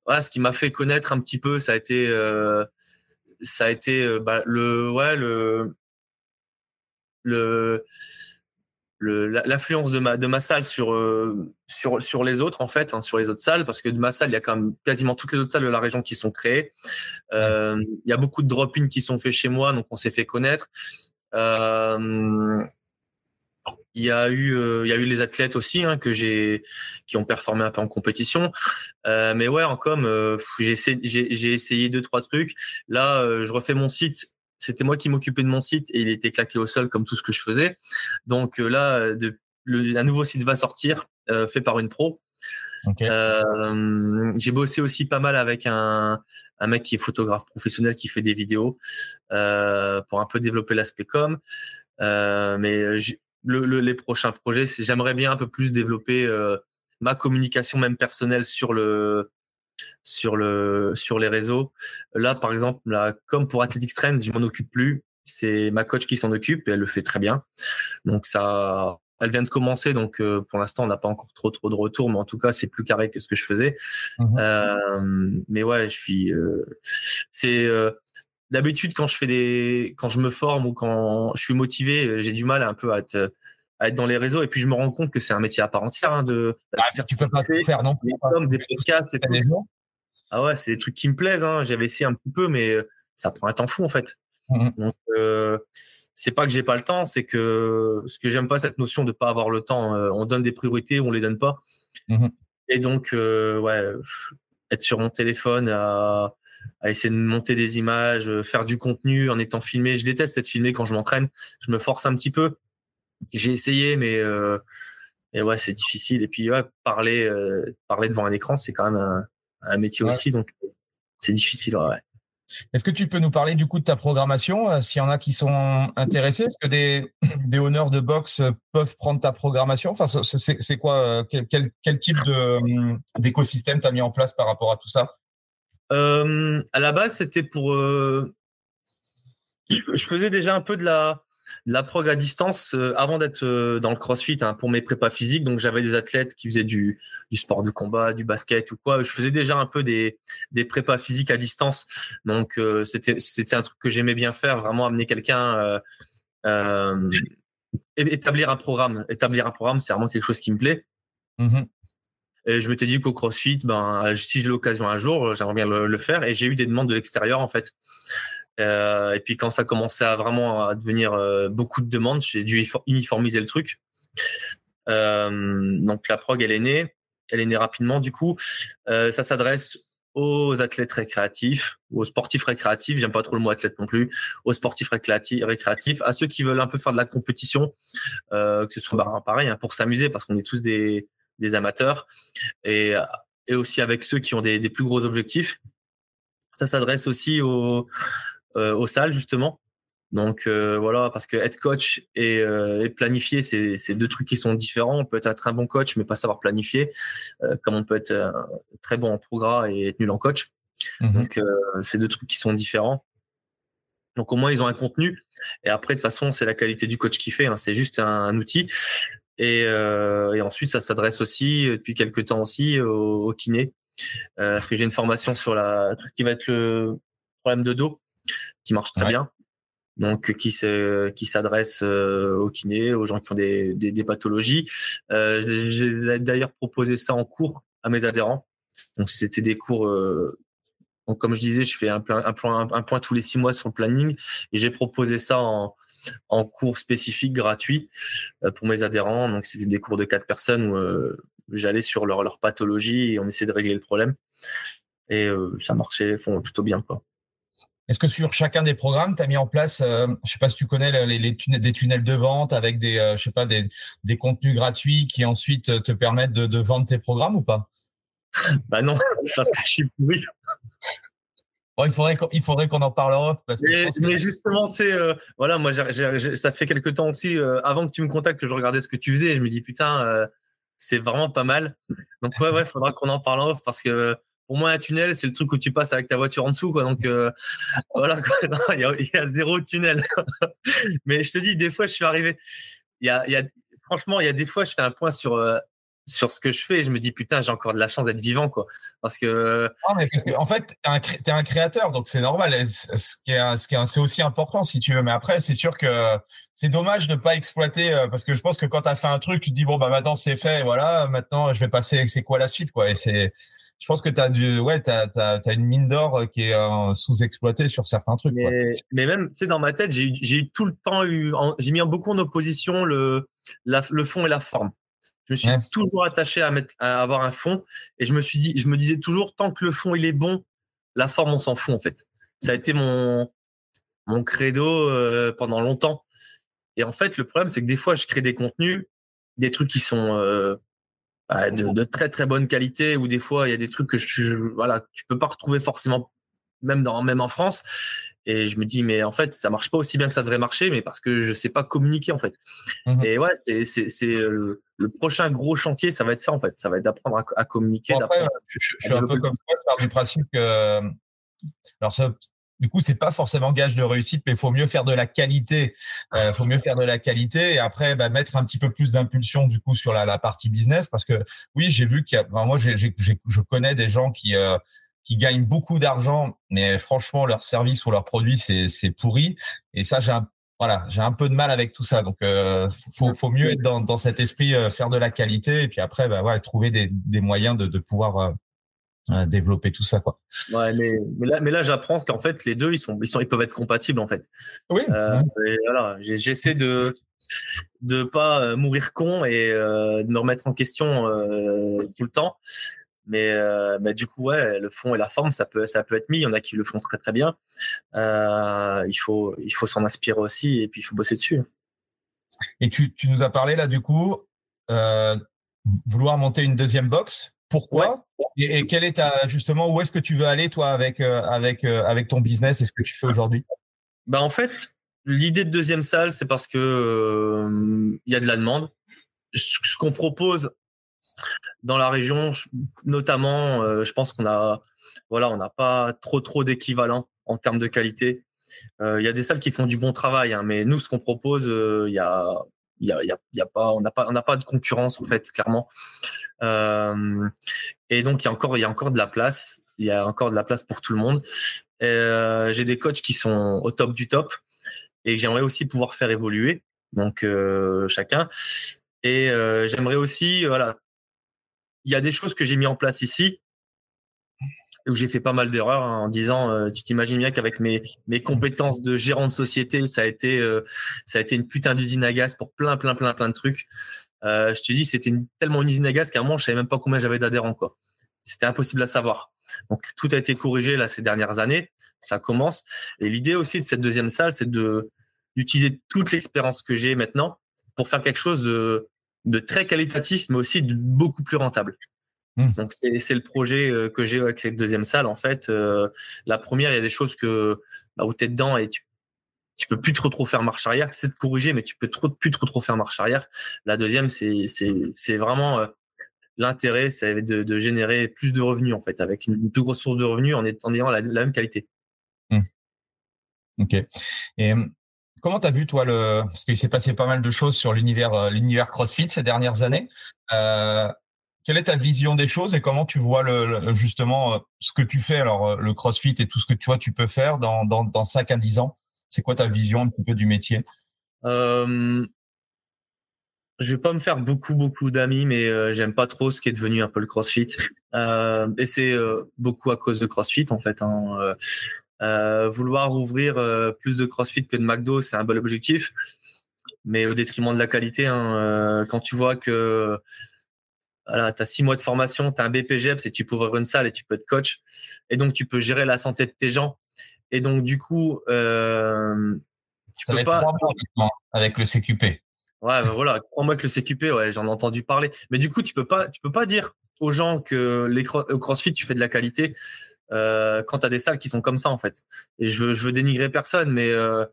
voilà, ce qui m'a fait connaître un petit peu, ça a été, ça a été bah, le, ouais, le, le, l'influence de ma de ma salle sur sur sur les autres en fait hein, sur les autres salles parce que de ma salle il y a quand même quasiment toutes les autres salles de la région qui sont créées. Il y a beaucoup de drop-in qui sont faits chez moi donc on s'est fait connaître il y a eu, euh, il y a eu les athlètes aussi hein, que j'ai, qui ont performé un peu en compétition. Euh, mais ouais, en com, j'ai essayé, j'ai essayé deux trois trucs. Là, je refais mon site c'était moi qui m'occupais de mon site et il était claqué au sol comme tout ce que je faisais. Donc là, un nouveau site va sortir, fait par une pro. J'ai bossé aussi pas mal avec un, mec qui est photographe professionnel qui fait des vidéos euh, pour un peu développer l'aspect com. Euh, mais le, les prochains projets, j'aimerais bien un peu plus développer euh, ma communication même personnelle sur le sur le sur les réseaux. Là, par exemple, la com pour Athletics Trend, je m'en occupe plus. C'est ma coach qui s'en occupe et elle le fait très bien. Donc ça elle vient de commencer, donc euh, pour l'instant, on n'a pas encore trop trop de retours, mais en tout cas, c'est plus carré que ce que je faisais. Mhm. Euh, mais ouais, je suis. Euh, c'est d'habitude quand je fais des, quand je me forme ou quand je suis motivé, j'ai du mal un peu à être, à être dans les réseaux. Et puis je me rends compte que c'est un métier à part entière hein, de. Ah, tu peux pas faire non Des, des podcasts, et Ah ouais, c'est des trucs qui me plaisent. Hein. J'avais essayé un petit peu, mais ça prend un temps fou en fait. Mhm. Donc c'est pas que j'ai pas le temps, c'est que ce que j'aime pas cette notion de pas avoir le temps. Euh, on donne des priorités ou on les donne pas. Mmh Et donc, euh, ouais, être sur mon téléphone à, essayer de monter des images, euh, faire du contenu en étant filmé. Je déteste être filmé quand je m'entraîne. Je me force un petit peu. J'ai essayé, mais et ouais, c'est difficile. Et puis, ouais, parler, parler devant un écran, c'est quand même un, métier aussi, donc c'est difficile. Ouais. Est-ce que tu peux nous parler du coup de ta programmation, euh, s'il y en a qui sont intéressés? Est-ce que des, honneurs de boxe peuvent prendre ta programmation? Enfin, c'est quoi euh, quel, type d'écosystème tu as mis en place par rapport à tout ça? Euh, À la base, c'était pour. je faisais déjà un peu de la, la prog à distance, euh, avant d'être euh, dans le crossfit, hein, pour mes prépas physiques, donc j'avais des athlètes qui faisaient du, du, sport de combat, du basket ou quoi. Je faisais déjà un peu des, des prépas physiques à distance. Donc euh, c'était un truc que j'aimais bien faire, vraiment amener quelqu'un, établir un programme. Établir un programme, c'est vraiment quelque chose qui me plaît. Mmh et je m'étais dit qu'au CrossFit, ben, si j'ai l'occasion un jour, j'aimerais bien le, le, faire. Et j'ai eu des demandes de l'extérieur, en fait. Euh, et puis quand ça commençait à vraiment à devenir euh, beaucoup de demandes, j'ai dû uniformiser le truc. Euh, donc la prog, elle est née, elle est née rapidement. Du coup, ça s'adresse aux athlètes récréatifs, aux sportifs récréatifs, j'aime pas trop le mot athlète non plus, aux sportifs récréatifs, à ceux qui veulent un peu faire de la compétition, que ce soit bah, pareil hein, pour s'amuser parce qu'on est tous des, amateurs, et, aussi avec ceux qui ont des, plus gros objectifs. Ça s'adresse aussi aux, aux salles justement. Donc euh, voilà, parce que être coach et, euh, planifier, c'est deux trucs qui sont différents. On peut être un bon coach, mais pas savoir planifier, comme on peut être très bon en progrès et être nul en coach. Mmh Donc c'est deux trucs qui sont différents. Donc au moins ils ont un contenu. Et après de toute façon c'est la qualité du coach qui fait. Hein. C'est juste un, outil. Et, ensuite ça s'adresse aussi depuis quelques temps aussi au, au kiné. parce que j'ai une formation sur la tout ce qui va être le problème de dos qui marche très bien. Donc, qui se, qui s'adresse aux kinés, aux gens qui ont des, des, pathologies. j'ai d'ailleurs proposé ça en cours à mes adhérents. Donc, c'était des cours donc, comme je disais, je fais un, un, point, un, point tous les six mois sur le planning et j'ai proposé ça en, en cours spécifique gratuit euh, pour mes adhérents. Donc, c'était des cours de quatre personnes où euh, j'allais sur leur, leur pathologie et on essayait de régler le problème. Et euh, ça marchait font plutôt bien. Quoi. Est-ce que sur chacun des programmes, tu as mis en place, je ne sais pas si tu connais les, tunnels, des tunnels de vente avec des, je sais pas, des, des, contenus gratuits qui ensuite te permettent de, de vendre tes programmes ou pas? Bah non, parce que je suis pourri. Bon, il faudrait il faudrait qu'on en parle parce que mais, justement, tu sais, euh, voilà, moi, ça fait quelques temps aussi, euh, avant que tu me contactes, que je regardais ce que tu faisais, et je me dis putain, euh, c'est vraiment pas mal. Donc ouais, ouais, faudra qu'on en parle en off parce que pour moi, un tunnel, c'est le truc où tu passes avec ta voiture en dessous, quoi. Donc voilà, il y, a zéro tunnel. mais je te dis, des fois, je suis arrivé. Il y a, y a, franchement, il y a des fois, je fais un point sur sur ce que je fais, je me dis putain, j'ai encore de la chance d'être vivant, quoi. Parce que. mais parce que, en fait, tu es, un créateur, donc c'est normal. Ce qui est, ce qui est, c'est aussi important, si tu veux. Mais après, c'est sûr que c'est dommage de ne pas exploiter, euh, parce que je pense que quand tu as fait un truc, tu te dis, bon, bah maintenant c'est fait, voilà, maintenant je vais passer, c'est quoi la suite, quoi. Et c'est. Je pense que tu as, du, ouais, as, as, une mine d'or qui est euh, sous-exploitée sur certains trucs. Mais, mais même, tu sais, dans ma tête, j'ai tout le temps eu, j'ai mis beaucoup en opposition le, le fond et la forme. Je me suis toujours attaché à, mettre, à avoir un fond et je me suis dit, je me disais toujours, tant que le fond il est bon, la forme on s'en fout en fait. Ça a été mon mon credo euh, pendant longtemps. Et en fait, le problème c'est que des fois je crée des contenus, des trucs qui sont euh, de, de, très très bonne qualité ou des fois il y a des trucs que je, voilà tu peux pas retrouver forcément même dans même en France et je me dis, mais en fait, ça marche pas aussi bien que ça devrait marcher, mais parce que je sais pas communiquer, en fait. Mmh et ouais, c'est, c'est, euh, le, prochain gros chantier, ça va être ça, en fait. Ça va être d'apprendre à, communiquer. après, je, suis un peu comme toi, par du principe que. Alors, ça, du coup, c'est pas forcément gage de réussite, mais il faut mieux faire de la qualité. Euh, faut mieux faire de la qualité et après bah, mettre un petit peu plus d'impulsion du coup sur la, la, partie business parce que oui, j'ai vu qu'il y a. Enfin, moi, j'ai, j'ai, je connais des gens qui euh, qui gagnent beaucoup d'argent, mais franchement, leur service ou leur produit, c'est pourri. Et ça, j'ai un, voilà, j'ai un peu de mal avec tout ça. Donc, euh, faut, faut mieux être dans, dans cet esprit, euh, faire de la qualité, et puis après, bah, ouais, trouver des, des moyens de, de pouvoir euh, développer tout ça, quoi. Ouais, mais, mais là, mais là, j'apprends qu'en fait, les deux, ils sont, ils sont, ils peuvent être compatibles, en fait. Oui. Euh, voilà, j'essaie de de pas mourir con et de me remettre en question tout le temps. Mais, euh, mais, du coup, ouais, le fond et la forme, ça peut, ça peut être mis. Il y en a qui le font très très bien. Euh, il faut, il faut s'en inspirer aussi et puis il faut bosser dessus. Et tu, tu nous as parlé là du coup, euh, vouloir monter une deuxième box? Pourquoi et, et, quel est ta, justement où est-ce que tu veux aller toi avec euh, avec euh, avec ton business et ce que tu fais aujourd'hui? Bah en fait, l'idée de deuxième salle, c'est parce que euh, il y a de la demande. Ce qu'on propose, dans la région, notamment, je pense qu'on a, voilà, on n'a pas trop trop d'équivalent en termes de qualité. Euh, il y a des salles qui font du bon travail, hein, mais nous, ce qu'on propose, il euh, y a, y a, y a, pas, on n'a pas, on n'a pas de concurrence en fait, clairement. et donc, il y a encore, il y a encore de la place. Il y a encore de la place pour tout le monde. J'ai des coachs qui sont au top du top et j'aimerais aussi pouvoir faire évoluer. Donc, chacun. Et j'aimerais aussi, voilà, il y a des choses que j'ai mis en place ici où j'ai fait pas mal d'erreurs hein, en disant euh, tu t'imagines bien qu'avec mes mes compétences de gérant de société ça a été euh, ça a été une putain d'usine à gaz pour plein plein plein plein de trucs. Euh, je te dis c'était tellement une usine à gaz qu'à un moment je savais même pas combien j'avais d'adhérents quoi. C'était impossible à savoir. Donc tout a été corrigé là ces dernières années. Ça commence. Et l'idée aussi de cette deuxième salle c'est de d'utiliser toute l'expérience que j'ai maintenant pour faire quelque chose de de très qualitatif, mais aussi de beaucoup plus rentable. Hmm. Donc c'est le projet euh, que j'ai avec cette deuxième salle. En fait, euh, la première, il y a des choses que bah, où es dedans et tu tu peux plus trop trop faire marche arrière. C'est de corriger, mais tu peux trop plus trop trop faire marche arrière. La deuxième, c'est c'est vraiment euh, l'intérêt, c'est de, de, générer plus de revenus en fait, avec une, plus grosse source de revenus en, étant, ayant la, même qualité. Hmm. Ok. Et Comment tu as vu, toi, le. Parce qu'il s'est passé pas mal de choses sur l'univers, l'univers CrossFit ces dernières années. Euh, quelle est ta vision des choses et comment tu vois justement ce que tu fais, alors le CrossFit et tout ce que tu vois, tu peux faire dans, dans, dans 5 à 10 ans C'est quoi ta vision un petit peu du métier? Euh, je vais pas me faire beaucoup beaucoup d'amis, mais euh, j'aime pas trop ce qui est devenu un peu le CrossFit. Euh, et c'est euh, beaucoup à cause de CrossFit en fait. Hein. Euh, vouloir ouvrir plus de CrossFit que de McDo, c'est un bel objectif, mais au détriment de la qualité. Hein. quand tu vois que voilà, tu as six mois de formation, tu as un BPGEPS et tu peux ouvrir une salle et tu peux être coach, et donc tu peux gérer la santé de tes gens. Et donc du coup, tu Ça peux pas avec le CQP. Ouais, ben voilà, crois-moi que le CQP, ouais, j'en ai entendu parler. Mais du coup, tu peux pas, tu peux pas dire aux gens que les au CrossFit, tu fais de la qualité euh, quand tu as des salles qui sont comme ça, en fait. Et je veux, je veux dénigrer personne, mais euh,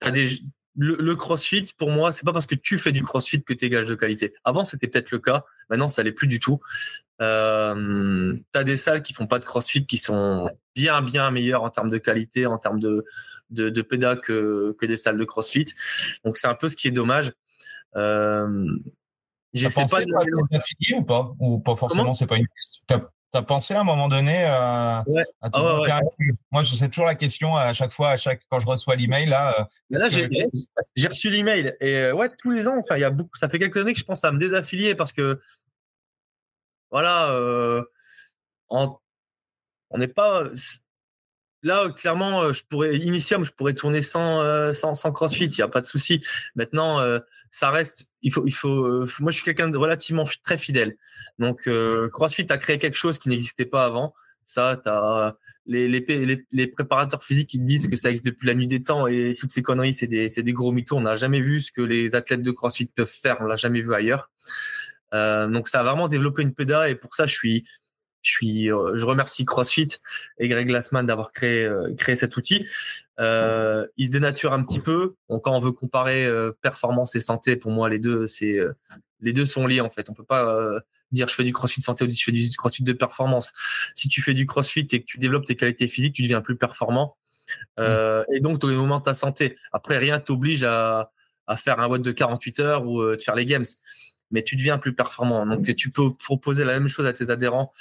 as des, le, CrossFit, pour moi, c'est pas parce que tu fais du CrossFit que tu es gage de qualité. Avant, c'était peut-être le cas. Maintenant, ça l'est plus du tout. Euh, tu as des salles qui font pas de CrossFit qui sont bien, bien meilleures en termes de qualité, en termes de, de, que, que des salles de CrossFit. Donc c'est un peu ce qui est dommage. Euh, J'essaie pas de... ou pas? Ou pas forcément, c'est pas une question. T'as pensé à un moment donné à, à ah Moi, je sais toujours la question à chaque fois, à chaque quand je reçois l'email là. Euh, là j'ai reçu l'email et euh, ouais, tous les ans. Enfin, il y a beaucoup. Ça fait quelques années que je pense à me désaffilier parce que voilà, euh, on n'est pas Là, clairement, euh, je pourrais, Initium, je pourrais tourner sans, euh, sans, CrossFit, il n'y a pas de souci. Maintenant, euh, ça reste, il faut, il faut, moi, je suis quelqu'un de relativement très fidèle. Donc, CrossFit a créé quelque chose qui n'existait pas avant. Ça, les, les, les, préparateurs physiques qui disent que ça existe depuis la nuit des temps et toutes ces conneries, c'est des, des, gros mythos. On n'a jamais vu ce que les athlètes de CrossFit peuvent faire, on l'a jamais vu ailleurs. donc, ça a vraiment développé une péda et pour ça, je suis, je suis, euh, je remercie CrossFit et Greg Glassman d'avoir créé, euh, créé cet outil. Euh, il se dénature un petit peu. Donc, quand on veut comparer performance et santé, pour moi, les deux, c'est les deux sont liés en fait. On peut pas dire je fais du crossfit santé ou je fais du crossfit de performance. Si tu fais du crossfit et que tu développes tes qualités physiques, tu deviens plus performant. Euh, et donc, tu au moment de ta santé. Après, rien t'oblige à, à faire un watt de 48 heures ou de faire les games. Mais tu deviens plus performant. Donc, tu peux proposer la même chose à tes adhérents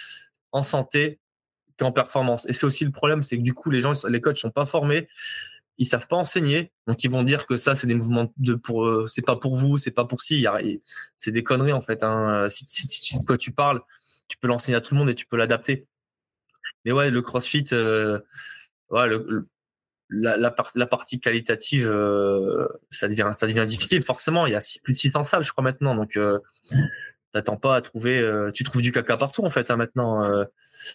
en santé qu'en performance. Et c'est aussi le problème, c'est que du coup, les gens, les coachs sont pas formés, ils savent pas enseigner, donc ils vont dire que ça, c'est des mouvements de pour, euh, c'est pas pour vous, c'est pas pour si, c'est des conneries en fait. Hein. Si, si, si, de quoi tu parles, tu peux l'enseigner à tout le monde et tu peux l'adapter. Mais ouais, le CrossFit, euh, ouais, le, la, la, la, partie qualitative, euh, ça devient, ça devient difficile. Forcément, il y a plus de 600 salles, je crois maintenant, donc t'attends pas à trouver euh, tu trouves du caca partout en fait hein, maintenant euh.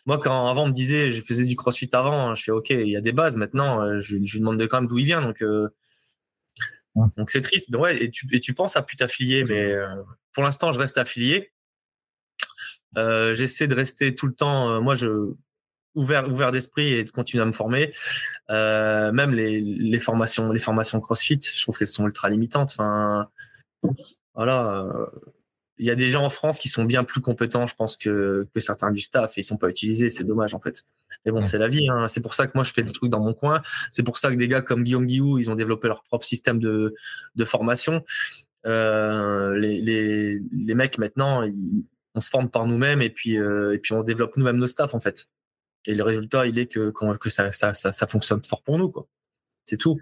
moi quand avant on me disait je faisais du crossfit avant hein, je fais ok il y a des bases maintenant euh, je, lui demande quand même d'où il vient donc donc c'est triste. Mais ouais et tu, et tu penses à plus t'affilier mais pour l'instant je reste affilié. J'essaie de rester tout le temps moi je ouvert ouvert d'esprit et de continuer à me former. Même les, les formations les formations crossfit je trouve qu'elles sont ultra limitantes. Enfin voilà il y a des gens en France qui sont bien plus compétents, je pense, que, que certains du staff et ils sont pas utilisés. C'est dommage, en fait. Mais bon, c'est la vie. Hein. C'est pour ça que moi, je fais des trucs dans mon coin. C'est pour ça que des gars comme Guillaume Guillou, ils ont développé leur propre système de, de formation. Euh, les, les, les, mecs, maintenant, on se forme par nous-mêmes et puis, euh, et puis on développe nous-mêmes nos staffs, en fait. Et le résultat, il est que, que ça, ça, ça, ça fonctionne fort pour nous, quoi. C'est tout.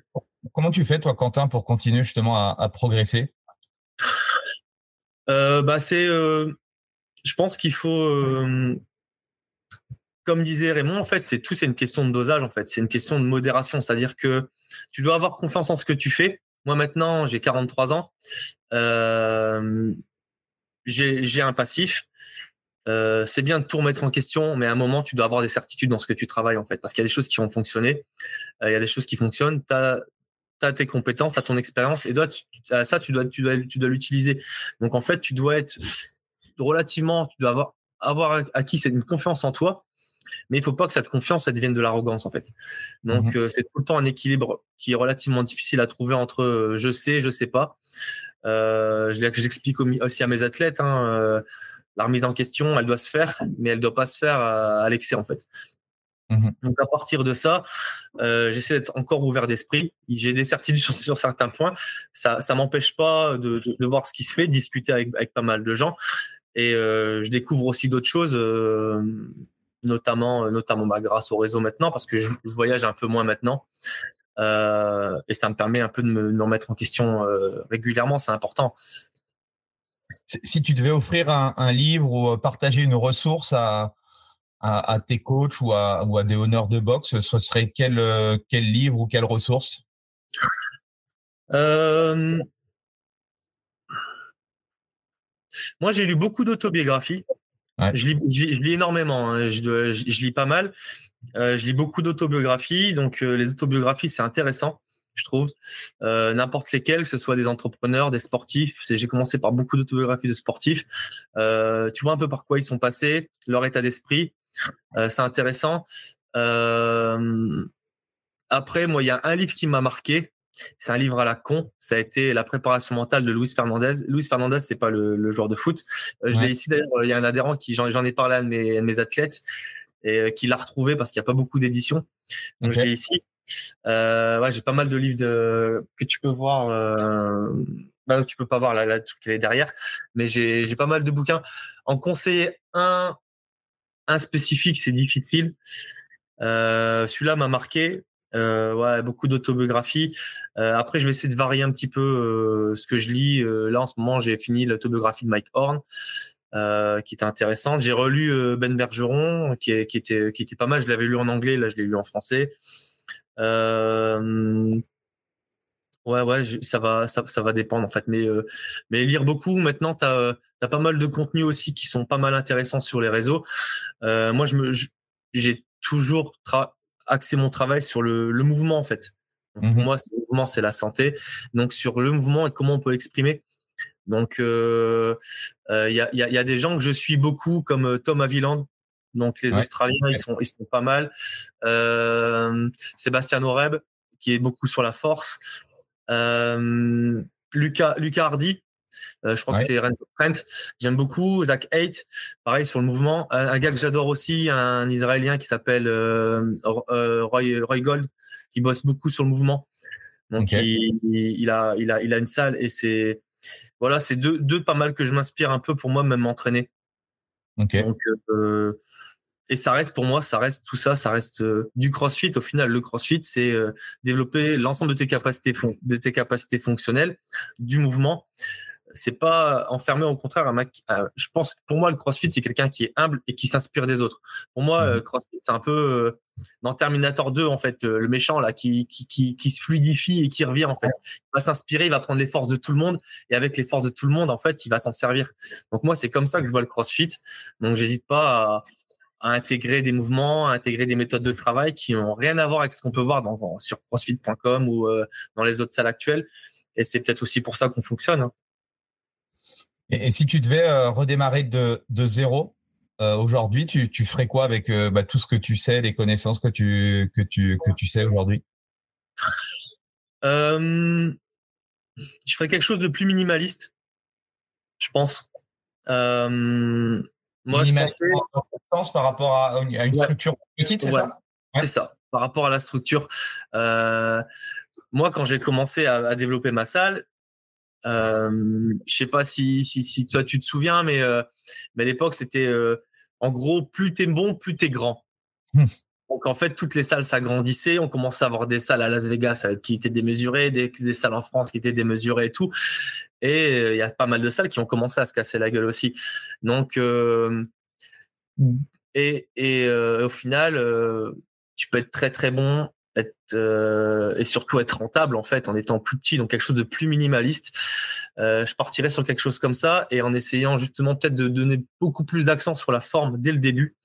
Comment tu fais, toi, Quentin, pour continuer justement à, à progresser? Bah c'est, euh, je pense qu'il faut, euh, comme disait Raymond, en fait, c'est tout, c'est une question de dosage, en fait, c'est une question de modération, c'est-à-dire que tu dois avoir confiance en ce que tu fais. Moi maintenant, j'ai 43 ans, j'ai un passif. c'est bien de tout remettre en question, mais à un moment, tu dois avoir des certitudes dans ce que tu travailles, en fait, parce qu'il y a des choses qui vont fonctionner, il y a des choses qui fonctionnent. Tu as tes compétences, à ton expérience, et dois, ça, tu dois, tu dois, tu dois l'utiliser. Donc, en fait, tu dois être relativement, tu dois avoir, avoir acquis une confiance en toi, mais il faut pas que cette confiance, ça devienne de l'arrogance, en fait. Donc, mhm. euh, c'est tout le temps un équilibre qui est relativement difficile à trouver entre euh, je sais, je sais pas. Euh, J'explique aussi à mes athlètes, hein, la remise en question, elle doit se faire, mais elle doit pas se faire à l'excès, en fait. Mmh Donc à partir de ça, euh, j'essaie d'être encore ouvert d'esprit. J'ai des certitudes sur, certains points. Ça, ça m'empêche pas de, de, voir ce qui se fait, discuter avec, avec pas mal de gens. Et je découvre aussi d'autres choses, notamment, notamment bah, grâce au réseau maintenant, parce que je, voyage un peu moins maintenant. et ça me permet un peu de me, remettre en question régulièrement, c'est important. Si tu devais offrir un, livre ou partager une ressource à, à, tes coachs ou à, ou à, des honneurs de boxe, ce serait quel, quel livre ou quelle ressource? Euh, moi, j'ai lu beaucoup d'autobiographies. Je, lis, énormément, hein. je, lis pas mal. Euh, je lis beaucoup d'autobiographies. Donc, euh, les autobiographies, c'est intéressant, je trouve. N'importe lesquelles, que ce soit des entrepreneurs, des sportifs. J'ai commencé par beaucoup d'autobiographies de sportifs. tu vois un peu par quoi ils sont passés, leur état d'esprit. C'est intéressant. après, moi, il y a un livre qui m'a marqué. C'est un livre à la con. Ça a été la préparation mentale de Luis Fernandez. Luis Fernandez, c'est pas le, joueur de foot. Euh, je l'ai ici d'ailleurs. Il y a un adhérent qui j'en ai parlé à mes, athlètes et euh, qui l'a retrouvé parce qu'il n'y a pas beaucoup d'éditions. Donc je l'ai ici. Euh, ouais, j'ai pas mal de livres de, que tu peux voir. Euh, bah, tu peux pas voir là, là qu'elle est derrière, mais j'ai pas mal de bouquins. En conseiller un, un spécifique, c'est difficile. Celui-là m'a marqué. Euh, ouais, beaucoup d'autobiographies. Euh, après, je vais essayer de varier un petit peu euh, ce que je lis. là, en ce moment, j'ai fini l'autobiographie de Mike Horn, qui était intéressante. J'ai relu Ben Bergeron, qui, était, qui était pas mal. Je l'avais lu en anglais, là, je l'ai lu en français. Ouais, ouais, ça va, ça, ça, va dépendre en fait. Mais, mais lire beaucoup, maintenant, tu as, pas mal de contenus aussi qui sont pas mal intéressants sur les réseaux. moi, je me, j'ai toujours axer mon travail sur le, mouvement en fait. Pour mmh moi, le mouvement, c'est la santé. Donc sur le mouvement et comment on peut l'exprimer. Donc il euh, euh, y, a, des gens que je suis beaucoup comme euh, Tom Aviland. Donc les Australiens, ils sont ils sont pas mal. Sébastien Oreb qui est beaucoup sur la force. Lucas Lucas Hardy euh, je crois que c'est Renzo Trent. J'aime beaucoup. Zach Haidt, pareil sur le mouvement. Un, gars que j'adore aussi, un Israélien qui s'appelle euh, euh, Roy, Gold, qui bosse beaucoup sur le mouvement. Donc il, a, il, a, il a une salle et c'est voilà, c'est deux, deux pas mal que je m'inspire un peu pour moi même m'entraîner. Donc et ça reste pour moi, ça reste tout ça, ça reste du CrossFit. Au final, le CrossFit, c'est développer l'ensemble de tes capacités, de tes capacités fonctionnelles, du mouvement c'est pas enfermé au contraire un mec. je pense que pour moi, le CrossFit, c'est quelqu'un qui est humble et qui s'inspire des autres. Pour moi, mmh. euh, CrossFit, c'est un peu euh, dans Terminator 2, en fait, euh, le méchant là qui, qui, qui, qui, se fluidifie et qui revient, en fait. Il va s'inspirer, il va prendre les forces de tout le monde et avec les forces de tout le monde, en fait, il va s'en servir. Donc, moi, c'est comme ça que je vois le CrossFit. Donc, j'hésite pas à, intégrer des mouvements, à intégrer des méthodes de travail qui n'ont rien à voir avec ce qu'on peut voir dans, sur crossfit.com ou dans les autres salles actuelles. Et c'est peut-être aussi pour ça qu'on fonctionne. Hein. Et, si tu devais euh, redémarrer de, de zéro euh, aujourd'hui, tu, tu, ferais quoi avec euh, bah, tout ce que tu sais, les connaissances que tu, que tu, que tu sais aujourd'hui? Je ferais quelque chose de plus minimaliste, je pense. moi, je pensais... par rapport à, une structure petite, c'est ça? C'est ça, par rapport à la structure. moi, quand j'ai commencé à, à, développer ma salle, euh, je sais pas si, si, si, toi tu te souviens, mais, euh, mais à l'époque c'était euh, en gros plus t'es bon, plus t'es grand. Mmh. Donc en fait toutes les salles s'agrandissaient, on commençait à avoir des salles à Las Vegas qui étaient démesurées, des, des salles en France qui étaient démesurées et tout. Et il y a pas mal de salles qui ont commencé à se casser la gueule aussi. Donc et, et au final tu peux être très très bon euh, et surtout être rentable en fait en étant plus petit, donc quelque chose de plus minimaliste. Euh, je partirais sur quelque chose comme ça et en essayant justement peut-être de donner beaucoup plus d'accent sur la forme dès le début,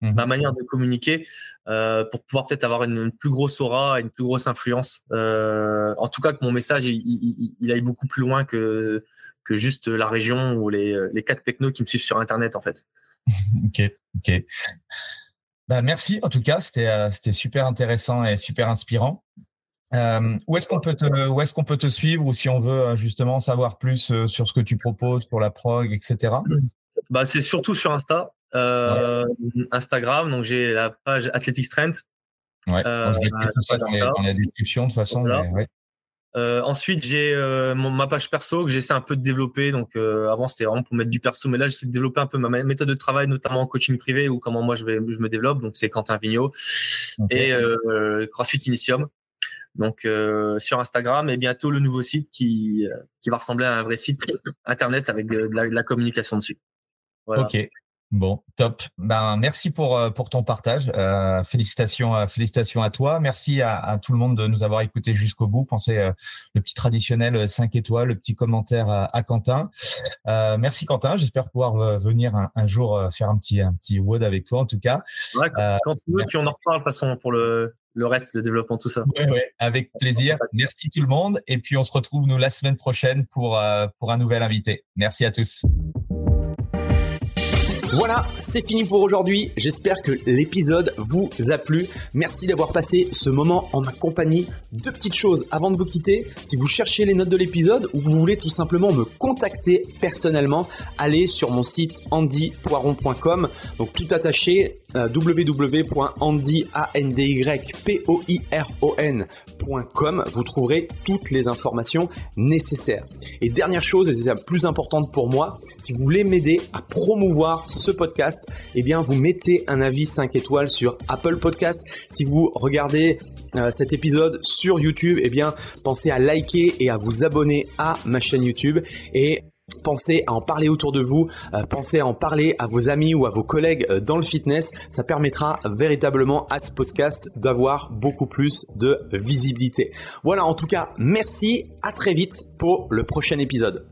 mmh ma manière de communiquer, euh, pour pouvoir peut-être avoir une, plus grosse aura, une plus grosse influence. en tout cas, que mon message il, aille beaucoup plus loin que que juste la région ou les, les quatre pecnos qui me suivent sur Internet en fait. ok, ok. Bah, merci en tout cas, c'était euh, c'était super intéressant et super inspirant. Euh, où est-ce qu'on peut te où qu'on peut te suivre ou si on veut euh, justement savoir plus sur ce que tu proposes pour la prog, etc. Bah c'est surtout sur Insta, Instagram. Donc j'ai la page Athletics Strength. Ouais. je vais tout ça dans, la description de toute façon. Euh, ensuite, j'ai euh, ma page perso que j'essaie un peu de développer. Donc, euh, avant, c'était vraiment pour mettre du perso, mais là, j'essaie de développer un peu ma méthode de travail, notamment en coaching privé ou comment moi je, vais, je me développe. Donc, c'est Quentin Vigneault et CrossFit Initium. Donc, sur Instagram et bientôt le nouveau site qui, qui va ressembler à un vrai site internet avec de, la, communication dessus. Voilà. Ok. Bon, top. Ben, merci pour, euh, pour ton partage. Euh, félicitations, euh, félicitations à toi. Merci à, tout le monde de nous avoir écoutés jusqu'au bout. Pensez le petit traditionnel 5 étoiles, le petit commentaire à, Quentin. merci Quentin. J'espère pouvoir venir un, jour faire un petit, un petit avec toi en tout cas. quand tu veux, puis on en reparle de façon pour le, le reste, le développement, tout ça. avec plaisir. Merci tout le monde. Et puis on se retrouve nous la semaine prochaine pour, pour un nouvel invité. Merci à tous. Voilà, c'est fini pour aujourd'hui. J'espère que l'épisode vous a plu. Merci d'avoir passé ce moment en ma compagnie. Deux petites choses avant de vous quitter. Si vous cherchez les notes de l'épisode ou vous voulez tout simplement me contacter personnellement, allez sur mon site andypoiron.com. Donc tout attaché euh, www.andypoiron.com. Vous trouverez toutes les informations nécessaires. Et dernière chose, et c'est la plus importante pour moi, si vous voulez m'aider à promouvoir podcast, eh bien vous mettez un avis 5 étoiles sur Apple Podcast. Si vous regardez euh, cet épisode sur YouTube, eh bien pensez à liker et à vous abonner à ma chaîne YouTube et Pensez à en parler autour de vous, euh, pensez à en parler à vos amis ou à vos collègues euh, dans le fitness. Ça permettra véritablement à ce podcast d'avoir beaucoup plus de visibilité. Voilà, en tout cas, merci, à très vite pour le prochain épisode.